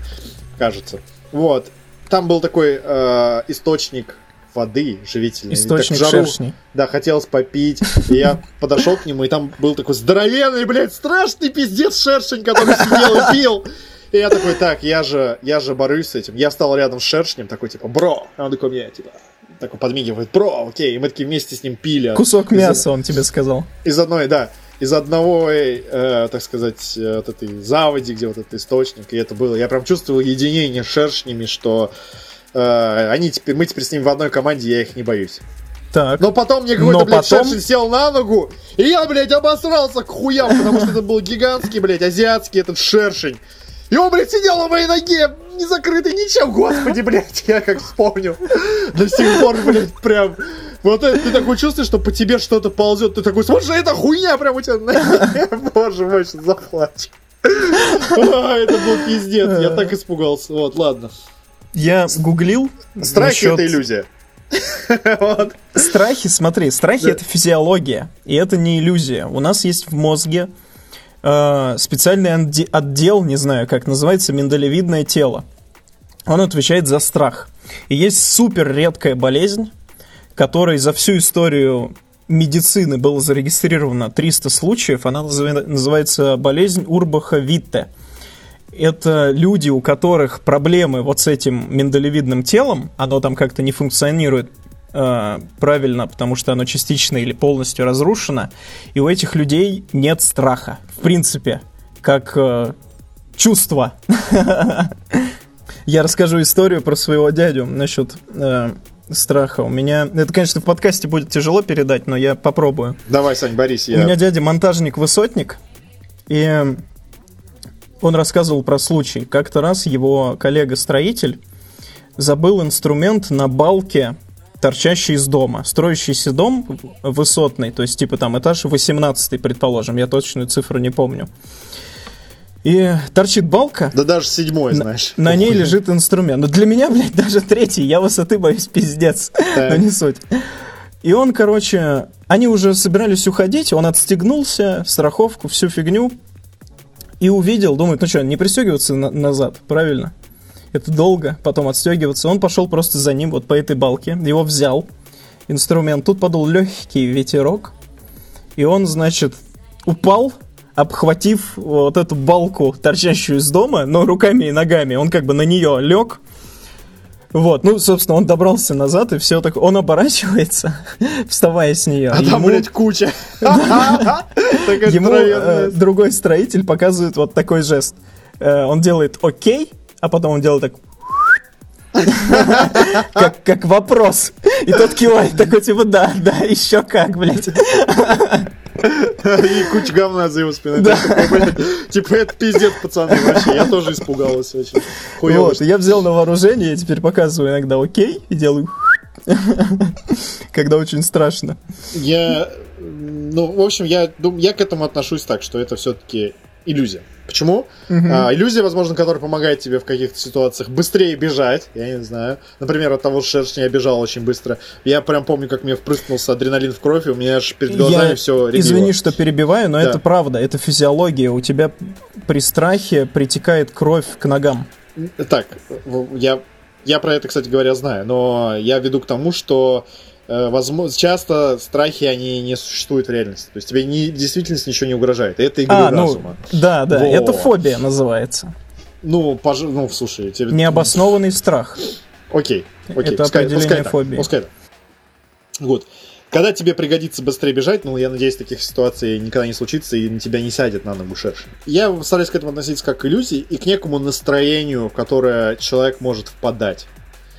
кажется. Вот. Там был такой э, источник воды живительной. Источник жару, шершни. Да, хотелось попить. И я подошел к нему, и там был такой здоровенный, блядь, страшный пиздец шершень, который сидел и пил. И я такой, так, я же, я же борюсь с этим. Я стал рядом с шершнем, такой, типа, бро. А он такой мне, типа, такой подмигивает, бро, окей. И мы такие вместе с ним пили. Кусок мяса, он тебе сказал. Из одной, да из одного, э, так сказать, э, вот этой заводи, где вот этот источник, и это было. Я прям чувствовал единение с шершнями, что Э, они теперь, мы теперь с ним в одной команде, я их не боюсь. Так. Но потом мне какой-то, блядь, потом... шершень сел на ногу, и я, блядь, обосрался к хуям, потому что это был гигантский, блядь, азиатский этот шершень. И он, блядь, сидел на моей ноге, не закрытый ничем, господи, блядь, я как вспомню. До сих пор, блядь, прям... Вот это, ты такой чувствуешь, что по тебе что-то ползет, ты такой, слушай, это хуйня прям у тебя на. [LAUGHS] Боже мой, сейчас заплачу. [LAUGHS] А, это был пиздец, я так испугался. Вот, ладно. Я гуглил. Страхи насчет... это иллюзия. [LAUGHS] вот. Страхи, смотри, страхи да. это физиология, и это не иллюзия. У нас есть в мозге э, специальный отдел, не знаю, как называется, миндалевидное тело. Он отвечает за страх. И есть супер редкая болезнь, которой за всю историю медицины было зарегистрировано 300 случаев. Она называется болезнь Урбаха-Витте это люди, у которых проблемы вот с этим миндалевидным телом, оно там как-то не функционирует э, правильно, потому что оно частично или полностью разрушено, и у этих людей нет страха, в принципе, как э, чувство. [LAUGHS] Я расскажу историю про своего дядю насчет э, страха. У меня... Это, конечно, в подкасте будет тяжело передать, но я попробую. Давай, Сань, Борис. Я... У меня дядя монтажник-высотник, и он рассказывал про случай. Как-то раз его коллега-строитель забыл инструмент на балке, торчащий из дома. Строящийся дом высотный, то есть типа там этаж 18, предположим, я точную цифру не помню. И торчит балка. Да даже седьмой, знаешь. На, ней лежит инструмент. Но для меня, блядь, даже третий. Я высоты боюсь пиздец. Но не суть. И он, короче, они уже собирались уходить, он отстегнулся, страховку, всю фигню, и увидел, думает, ну что, не пристегиваться на- назад, правильно? Это долго, потом отстегиваться. Он пошел просто за ним, вот по этой балке, его взял, инструмент. Тут подул легкий ветерок, и он, значит, упал, обхватив вот эту балку, торчащую из дома, но руками и ногами. Он как бы на нее лег. Вот, ну, собственно, он добрался назад, и все так... Он оборачивается, [LAUGHS] вставая с нее. А там, блядь, куча. [LAUGHS] Ему э, другой строитель показывает вот такой жест. Э, он делает окей, а потом он делает так... [LAUGHS] как, как вопрос. И тот кивает такой, типа, да, да, еще как, блядь. И куча говна за его спиной. Да. Блядь, Типа, это пиздец, пацаны, вообще. Я тоже испугался очень. Хуёво. Вот, я взял на вооружение, я теперь показываю иногда окей и делаю... [LAUGHS] Когда очень страшно. Я, ну, в общем, я, дум- я к этому отношусь так, что это все-таки иллюзия. Почему? А, иллюзия, возможно, которая помогает тебе в каких-то ситуациях быстрее бежать. Я не знаю. Например, от того, что шершня я бежал очень быстро. Я прям помню, как мне впрыснулся адреналин в кровь, и у меня аж перед глазами Я- все Извини, что перебиваю, но Да. это правда, это физиология. У тебя при страхе притекает кровь к ногам. Так, я, я про это, кстати говоря, знаю, но я веду к тому, что возможно, часто страхи, они не существуют в реальности. То есть тебе не, в действительности ничего не угрожает. Это игры А, ну, разума. да, да, Во. это фобия называется. Ну, пож... ну, слушай, тебе... Необоснованный страх. Окей, окей. Это пускай, определение пускай так, фобии. пускай так. Вот. Когда тебе пригодится быстрее бежать, ну, я надеюсь, таких ситуаций никогда не случится, и на тебя не сядет на ногу шершень. Я стараюсь к этому относиться как к иллюзии и к некому настроению, в которое человек может впадать.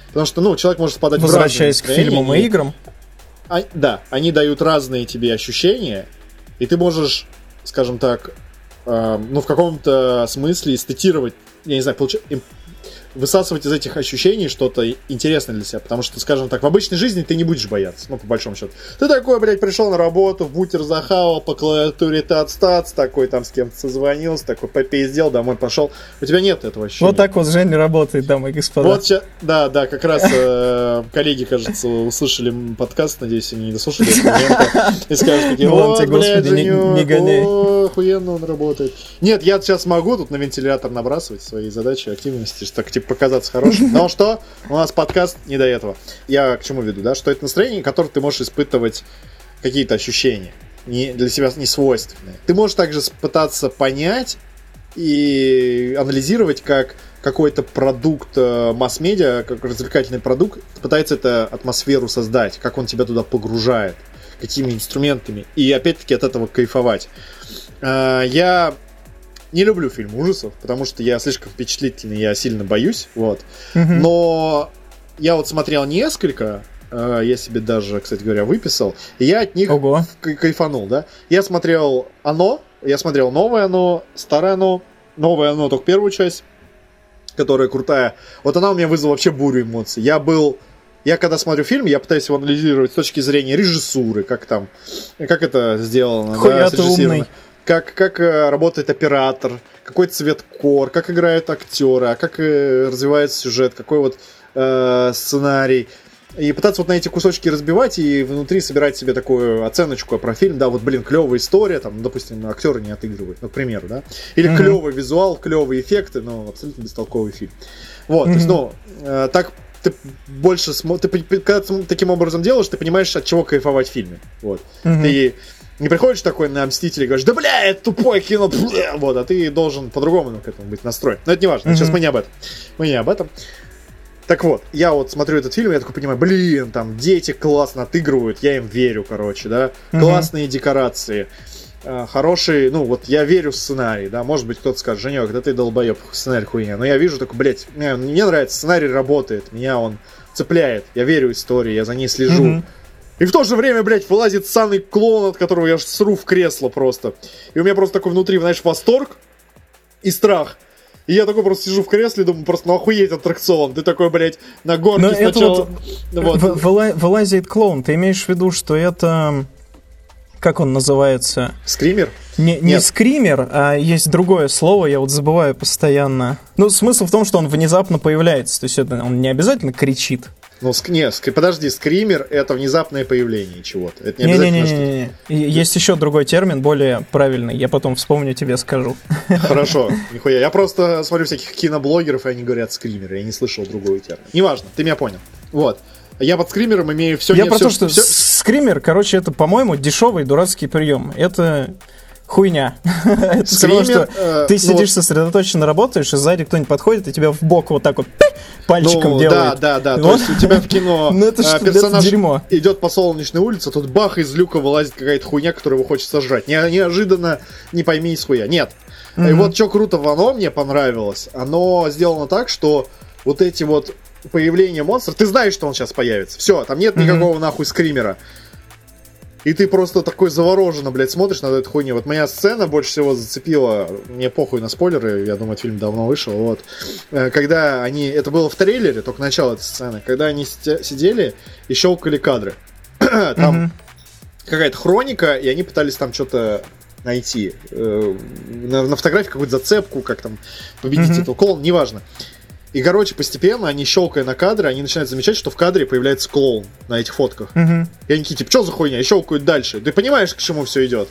Потому что, ну, человек может в разные Возвращаясь к настроения, фильмам и играм. а- да, они дают разные тебе ощущения, и ты можешь, скажем так, э, ну, в каком-то смысле эстетировать, я не знаю, получ- высасывать из этих ощущений что-то интересное для себя. Потому что, скажем так, в обычной жизни ты не будешь бояться, ну, по большому счету. Ты такой, блядь, пришел на работу, в бутер захавал, по клавиатуре тац тац такой там с кем-то созвонился, такой попиздел, домой пошел. У тебя нет этого ощущения. Вот так вот Женя работает, дамы и господа. Вот ща- да, да, как раз э, коллеги, кажется, услышали подкаст, надеюсь, они не дослушали и скажут такие, Ну вот, тебе, блядь, господи, не- гоняй». охуенно он работает. Нет, я сейчас могу тут на вентилятор набрасывать свои задачи, активности, что так, типа, показаться хорошим. [LAUGHS] Но что? У нас подкаст не до этого. Я к чему веду, да? Что это настроение, которое ты можешь испытывать какие-то ощущения, не, для себя не свойственные. Ты можешь также пытаться понять и анализировать, как какой-то продукт э, масс-медиа, как развлекательный продукт, пытается эту атмосферу создать, как он тебя туда погружает, какими инструментами, и опять-таки от этого кайфовать. Э, Я не люблю фильм ужасов, потому что я слишком впечатлительный, я сильно боюсь, вот. Но я вот смотрел несколько, э, я себе даже, кстати говоря, выписал, и я от них Ого. кай- кайфанул, да. Я смотрел «Оно», я смотрел «Новое оно», «Старое оно», «Новое оно» только первую часть, которая крутая. Вот она у меня вызвала вообще бурю эмоций. Я был... Я когда смотрю фильм, я пытаюсь его анализировать с точки зрения режиссуры, как там, как это сделано, Хуя ты срежиссировано. умный. Как, как э, работает оператор, какой цвет кор, как играют актеры, а как э, развивается сюжет, какой вот э, сценарий. И пытаться вот на эти кусочки разбивать и внутри собирать себе такую оценочку про фильм. Да, вот, блин, клевая история, там, допустим, актеры не отыгрывают, ну, к примеру, да. Или Мгм. клевый визуал, клевые эффекты, но абсолютно бестолковый фильм. Вот, то есть, ну, э, так ты больше смо... ты, когда ты таким образом делаешь, ты понимаешь, от чего кайфовать в фильме. Вот. Мгм. Ты не приходишь такой на Мстители и говоришь, да бля, это тупое кино, бля!» вот, а ты должен по-другому ну, к этому быть настроен. Но это не важно, сейчас Мгм. мы не об этом. Мы не об этом. Так вот, я вот смотрю этот фильм, я такой понимаю, блин, там дети классно отыгрывают, я им верю, короче, да, Мгм. классные декорации, э, хороший, ну вот я верю в сценарий, да, может быть кто-то скажет, Женек, да ты долбоеб, сценарий хуйня, но я вижу такой, блядь, мне, мне нравится, сценарий работает, меня он цепляет, я верю истории, я за ней слежу, Мгм. И в то же время, блядь, вылазит саный клоун, от которого я аж сру в кресло просто. И у меня просто такой внутри, знаешь, восторг и страх. И я такой просто сижу в кресле и думаю, просто ну охуеть аттракцион. Ты такой, блядь, на горке Но это сначала... вот Ну вот. Выла- Вылазит клоун. Ты имеешь в виду, что это... Как он называется? Скример? Не, не Нет. скример, а есть другое слово, я вот забываю постоянно. Ну, смысл в том, что он внезапно появляется. То есть это он не обязательно кричит. Ну, ск... не, ск... подожди, скример это внезапное появление чего-то. Это не, не, обязательно, не, не, не, не. Есть еще другой термин, более правильный. Я потом вспомню тебе скажу. Хорошо, [LAUGHS] нихуя. Я просто смотрю всяких киноблогеров, и они говорят скример. Я не слышал другой термин. Неважно, ты меня понял. Вот. Я под скримером имею все. Я про все, то, что все... скример, короче, это, по-моему, дешевый дурацкий прием. Это хуйня. [LAUGHS] это все равно, что э, ты ну сидишь сосредоточенно работаешь, и сзади кто-нибудь подходит и тебя в бок вот так вот пальчиком Ну, делает. Да, да, да. То есть у тебя в кино [LAUGHS] Ну, э, персонаж идет по солнечной улице, тут бах, из люка вылазит какая-то хуйня, которую его хочет сожрать. Не- неожиданно, не пойми из хуя. Нет. И вот что круто в оно мне понравилось, оно сделано так, что вот эти вот появления монстров, ты знаешь, что он сейчас появится. Все, там нет никакого нахуй скримера. И ты просто такой завороженно, блядь, смотришь на эту хуйню. Вот моя сцена больше всего зацепила, мне похуй на спойлеры, я думаю, фильм давно вышел, вот. Э, Когда они, это было в трейлере, только начало этой сцены, когда они сидели и щелкали кадры. [CLEARS THROAT] Там Мгм. какая-то хроника, и они пытались там что-то найти. Э, На, на фотографии какую-то зацепку, как там победить Мгм. этого клоуна, неважно. И, короче, постепенно они, щелкая на кадры, они начинают замечать, что в кадре появляется клоун на этих фотках. Мгм. И они такие, типа, что за хуйня? И щелкают дальше. Ты понимаешь, к чему все идет?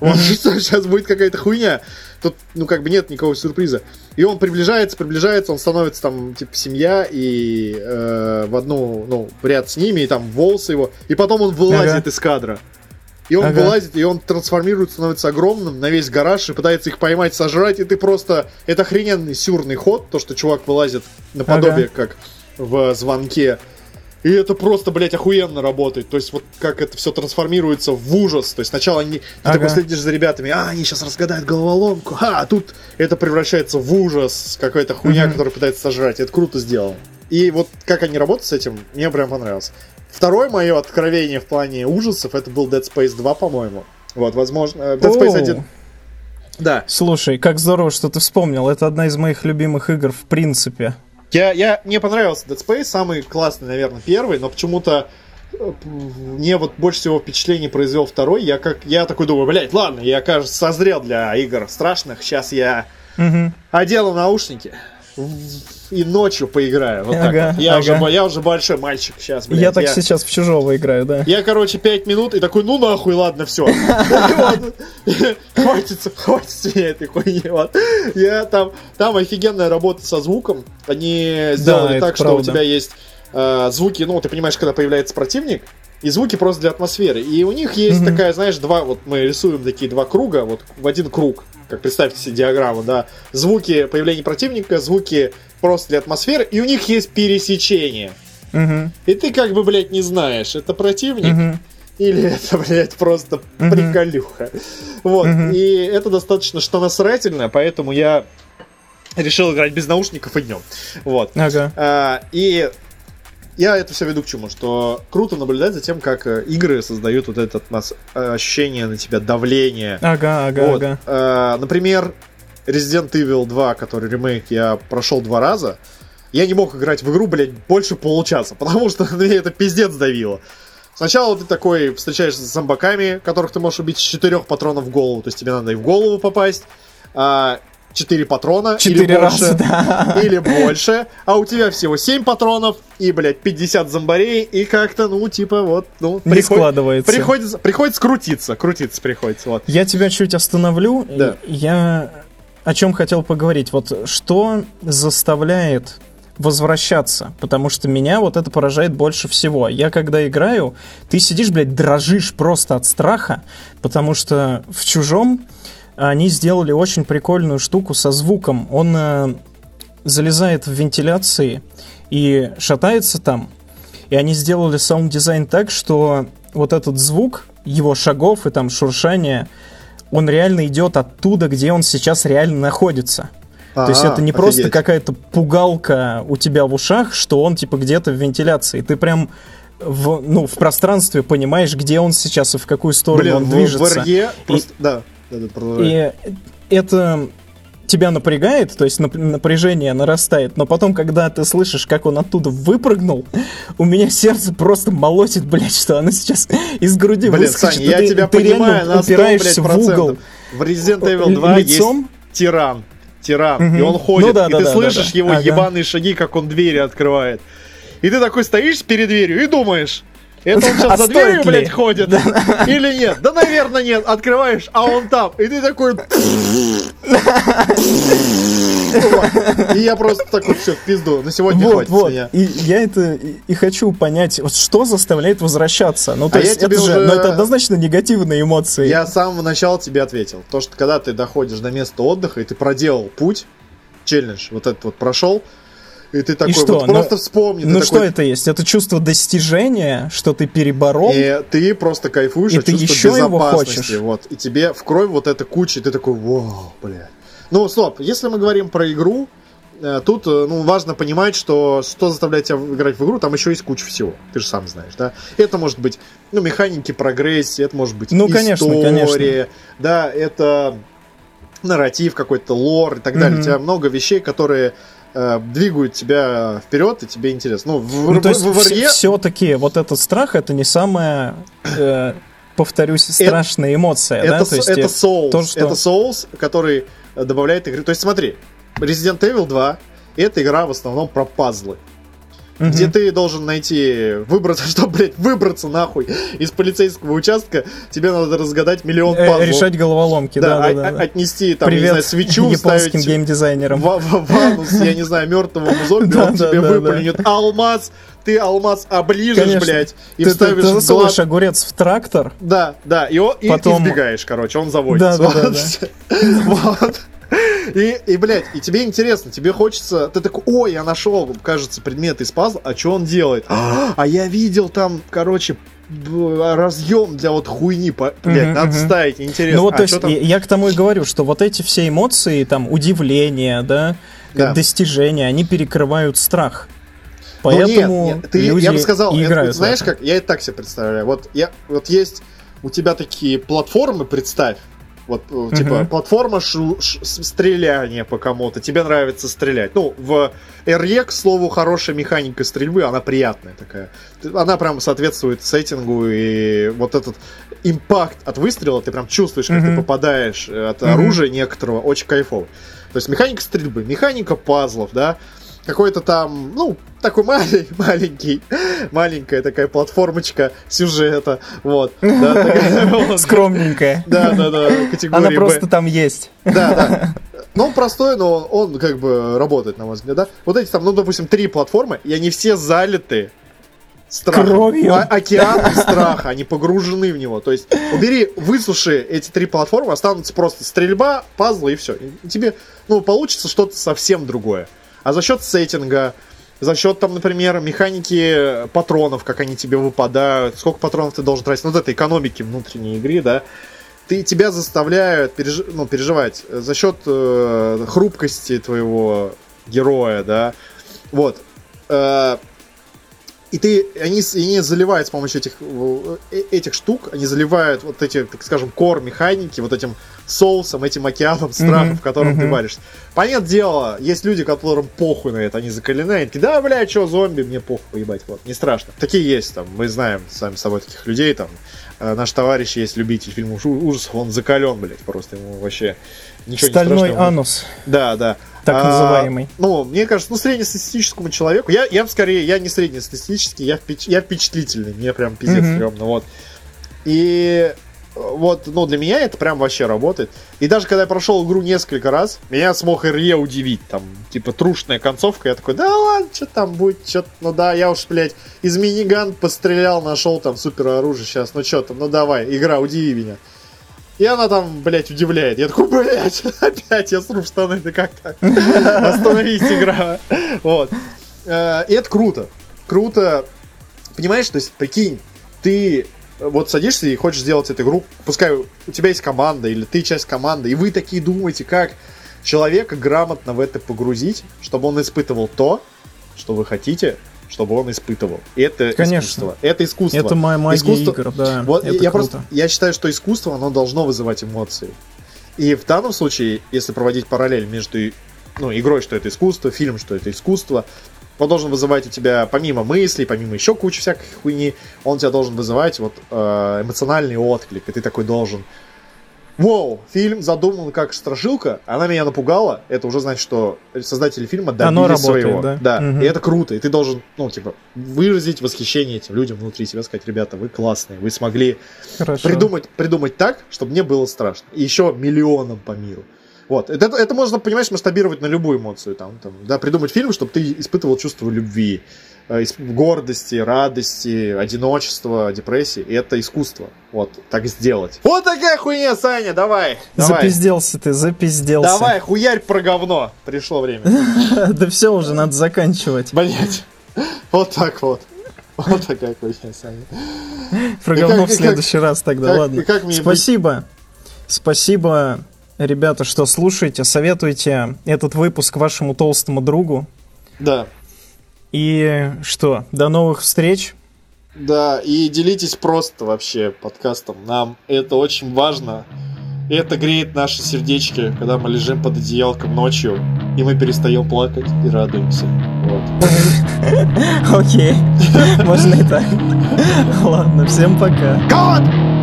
Вот, [LAUGHS] что сейчас будет какая-то хуйня. Тут, ну, как бы нет никакого сюрприза. И он приближается, приближается, он становится там, типа, семья, и э, в одну, ну, ряд с ними, и там волосы его. И потом он вылазит Ага. из кадра. И он Ага. вылазит, и он трансформируется, становится огромным на весь гараж и пытается их поймать, сожрать, и ты просто... Это охрененный сюрный ход, то, что чувак вылазит наподобие, как в звонке. И это просто, блядь, охуенно работает. То есть вот как это все трансформируется в ужас. То есть сначала они, ты Ага. такой следишь за ребятами, а, они сейчас разгадают головоломку, а, тут это превращается в ужас, какая-то хуйня, Мгм. которая пытается сожрать. Это круто сделано. И вот как они работают с этим, мне прям понравилось. Второе мое откровение в плане ужасов, это был Dead Space 2, по-моему. Вот, возможно, э, Dead Space Оу. 1. Да. Слушай, как здорово, что ты вспомнил. Это одна из моих любимых игр в принципе. Я, я, мне понравился Dead Space, самый классный, наверное, первый, но почему-то э, мне вот больше всего впечатлений произвел второй. Я как я такой думаю, блядь, ладно, я, кажется, созрел для игр страшных. Сейчас я Мгм. одену наушники и ночью поиграю. Вот так Ага, вот. Я, ага. уже, я уже большой мальчик сейчас, блядь. я так сейчас в чужого играю, да. Я, короче, 5 минут и такой, ну нахуй, ладно, все. [LAUGHS] Хватит, хватит меня [LAUGHS] этой хуйни. Я там, там офигенная работа со звуком. Они сделали так, что у тебя есть э, звуки, ну, ты понимаешь, когда появляется противник, и звуки просто для атмосферы. И у них есть Мгм. такая, знаешь, два, вот мы рисуем такие два круга, вот в один круг, как представьте себе диаграмму, да, звуки появления противника, звуки просто для атмосферы, и у них есть пересечение. Мгм. И ты как бы, блядь, не знаешь, это противник Мгм. или [LAUGHS] это, блядь, просто Мгм. приколюха. Вот. Мгм. И это достаточно что насрательно, поэтому я решил играть без наушников и днем. Вот. Ага. А, и я это все веду к чему? Что круто наблюдать за тем, как э, игры создают вот это атмос- э, ощущение на тебя давления. Ага, ага, Вот. ага. А, например, Resident Evil 2, который ремейк, я прошел два раза. Я не мог играть в игру, блядь, больше получаса, [LAUGHS] потому что [LAUGHS] мне это пиздец давило. Сначала ты такой встречаешься с зомбаками, которых ты можешь убить с четырех патронов в голову, то есть тебе надо и в голову попасть. а, Четыре патрона Четыре или больше, раза, да. или больше, а у тебя всего 7 патронов и, блядь, 50 зомбарей, и как-то, ну, типа, вот, ну, Не приход- складывается. Приходится, приходится крутиться, крутиться приходится, вот. Я тебя чуть остановлю. Да. Я о чем хотел поговорить. Вот что заставляет возвращаться, потому что меня вот это поражает больше всего. Я когда играю, ты сидишь, блядь, дрожишь просто от страха, потому что в чужом они сделали очень прикольную штуку со звуком. Он э, залезает в вентиляции и шатается там. И они сделали саунд-дизайн так, что вот этот звук его шагов и там шуршания, он реально идет оттуда, где он сейчас реально находится. То есть А, это не просто офигеть. какая-то пугалка у тебя в ушах, что он типа где-то в вентиляции. Ты прям в, ну, в пространстве понимаешь, где он сейчас и в какую сторону Блин, он в, движется. в RE просто... Да. И это тебя напрягает, то есть нап- напряжение нарастает, но потом, когда ты слышишь, как он оттуда выпрыгнул, у меня сердце просто молотит, блядь, что оно сейчас из груди Блин, выскочит. Сань, и я ты, тебя ты понимаю на 100, упираешься блядь, в угол. В Resident Evil 2 лицом. есть тиран. Тиран. Мгм. И он ходит, Ну да, и да, ты да, слышишь да, да. его Ага. ебаные шаги, как он двери открывает. И ты такой стоишь перед дверью и думаешь, это он сейчас А за дверью, блядь, ходит? Или нет? Да, наверное, нет. Открываешь, а он там. И ты такой... И я просто такой, все, в пизду. На сегодня Вот, хватит вот. меня. И я это и хочу понять, вот что заставляет возвращаться. Ну, то А есть, это же, уже- ну, это однозначно негативные эмоции. Я с самого начала тебе ответил. То, что когда ты доходишь до места отдыха, и ты проделал путь, челлендж вот этот вот прошел, и ты такой, что? вот Ну- просто вспомни. Ну, что такой, это есть? Это чувство достижения, что ты переборол? И ты просто кайфуешь И от ты еще его безопасности. хочешь. Вот. И тебе в кровь вот эта куча, и ты такой, вау, бля. Ну, стоп, если мы говорим про игру, э, тут э, ну, важно понимать, что что заставляет тебя играть в игру, там еще есть куча всего. Ты же сам знаешь, да? Это может быть, ну, механики прогрессии, это может быть Ну, конечно, история, конечно. да, это нарратив какой-то, лор и так далее. Мгм. У тебя много вещей, которые э, двигают тебя вперед, и тебе интересно. Ну, в, Ну, в- то есть в- в RE все-таки вот этот страх это не самая, э, повторюсь, страшная эмоция, да? это, То есть, это э, Souls. то, что- Это Souls, который э, добавляет игры. То есть смотри, Resident Evil 2 это игра в основном про пазлы. Мгм. Где ты должен найти, выбраться, [LAUGHS] чтобы, блядь, выбраться нахуй из полицейского участка, тебе надо разгадать миллион Э, пазлов. решать головоломки, да, да, а- да, а- да. отнести там, я не Привет знаю, свечу, [LAUGHS] японским вставить геймдизайнерам. в, в- в анус, я не знаю, мертвому [LAUGHS] зомби, Да, он да, тебе да, выплюнет алмаз, ты алмаз оближешь, Конечно. блядь, и ты, ты, вставишь ты в засовываешь глаз. огурец в трактор, Да, да, и, о- и Потом- избегаешь, короче, он заводится. Да, да, да, Вот. Вот. И, и, блядь, и тебе интересно, тебе хочется, ты такой, ой, я нашел, кажется, предмет из пазла, а что он делает? А я видел там, короче, разъем для вот хуйни, блядь, Мгм, надо ставить, интересно. Ну вот, а то есть, там? я, к тому и говорю, что вот эти все эмоции, там, удивление, да, Да. достижения, они перекрывают страх. Ну, нет, Поэтому нет, ты, люди я бы сказал, и это, играют вот в знаешь это. как, я это так себе представляю. Вот, я, вот есть у тебя такие платформы, представь, вот, э, типа, платформа ш- с- стреляния по кому-то, тебе нравится стрелять. Ну, в RE, к слову, хорошая механика стрельбы, она приятная такая. Ты- Она прям соответствует сеттингу, и вот этот импакт от выстрела, ты прям чувствуешь, как ты Мгм. попадаешь от Мгм. оружия некоторого, очень кайфово. То есть механика стрельбы, механика пазлов, да, какой-то там, ну, такой малень- [LAUGHS] маленький, маленькая такая платформочка сюжета, вот. Да, такая, [LAUGHS] вот. Скромненькая. Да, да, да, категория Она Б. просто там есть. Да, да. Ну, он простой, но он как бы работает, на мой взгляд, да. Вот эти там, ну, допустим, три платформы, и они все залиты страхом. Кровью. Океаном страха, они погружены в него. То есть, убери, высуши эти три платформы, останутся просто стрельба, пазлы и все. И тебе, ну, получится что-то совсем другое. А за счет сеттинга, за счет, там, например, механики патронов, как они тебе выпадают, сколько патронов ты должен тратить, ну, вот этой экономики внутренней игры, да, ты тебя заставляют переж- ну, переживать за счет э, хрупкости твоего героя, да, вот. Э, и ты, они, они заливают с помощью этих, э, этих штук, они заливают вот эти, так скажем, кор механики, вот этим соусом, этим океаном страха, Мгм, в котором ты мгм. варишься. Понятное дело, есть люди, которым похуй на это, они закалены, они такие, да, бля, что, зомби, мне похуй, поебать, вот, не страшно. Такие есть, там, мы знаем сами с собой таких людей, там, э, наш товарищ есть любитель фильмов ужасов, он закален, блядь, просто ему вообще ничего не Стальной страшно. анус, Да, да. так А, называемый. Ну, мне кажется, ну, среднестатистическому человеку, я, я скорее, я не среднестатистический, я, впеч- я впечатлительный, мне прям пиздец Мгм. стрёмно, вот. И вот, ну, для меня это прям вообще работает. И даже когда я прошел игру несколько раз, меня смог РЕ удивить, там, типа, трушная концовка, я такой, да ладно, что там будет, что ну да, я уж, блядь, из миниган пострелял, нашел там супер оружие сейчас, ну что там, ну давай, игра, удиви меня. И она там, блядь, удивляет. Я такой, блядь, [LAUGHS] опять я сру штаны, да как так? [LAUGHS] Остановись, игра. Вот. Э, И это круто. Круто. Понимаешь, то есть, прикинь, ты вот садишься и хочешь сделать эту игру, пускай у тебя есть команда, или ты часть команды, и вы такие думаете, как человека грамотно в это погрузить, чтобы он испытывал то, что вы хотите, чтобы он испытывал. И это Конечно. искусство. Это искусство. Это моя магия Искусство- игр, да. Вот это я круто. просто я считаю, что искусство оно должно вызывать эмоции. И в данном случае, если проводить параллель между ну, игрой, что это искусство, фильм, что это искусство, он должен вызывать у тебя, помимо мыслей, помимо еще кучи всякой хуйни, он тебя должен вызывать вот э, эмоциональный отклик, и ты такой должен Воу, фильм задуман как страшилка, она меня напугала. Это уже значит, что создатели фильма добились Оно работает, своего. да? Да, Мгм. и это круто. И ты должен, ну, типа, выразить восхищение этим людям внутри себя, сказать, ребята, вы классные, вы смогли Хорошо. придумать, придумать так, чтобы мне было страшно. И еще миллионам по миру. Вот. Это, это можно, понимаешь, масштабировать на любую эмоцию. Там, там, да, придумать фильм, чтобы ты испытывал чувство любви, э, гордости, радости, одиночества, депрессии. И это искусство. Вот, так сделать. Вот такая хуйня, Саня, давай. Давай, Запизделся ты, запизделся. давай хуярь про говно. Пришло время. [LAUGHS] Да все уже, надо заканчивать. Блять. Вот так вот. Вот такая хуйня, Саня. Про говно в следующий раз тогда, ладно. Спасибо. Спасибо, ребята, что слушаете. Советуйте этот выпуск вашему толстому другу. Да. И что, до новых встреч. Да, и делитесь просто вообще подкастом. Нам это очень важно. Это греет наши сердечки, когда мы лежим под одеялком ночью, и мы перестаем плакать и радуемся. Вот. [LAUGHS] Окей, [LAUGHS] можно и так. [LAUGHS] Ладно, всем пока. God!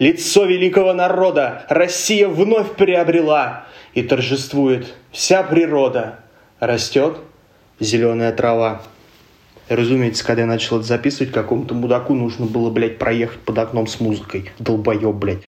Лицо великого народа Россия вновь приобрела, и торжествует вся природа. Растет зеленая трава. Разумеется, когда я начал это записывать, какому-то мудаку нужно было, блядь, проехать под окном с музыкой. Долбоеб, блядь.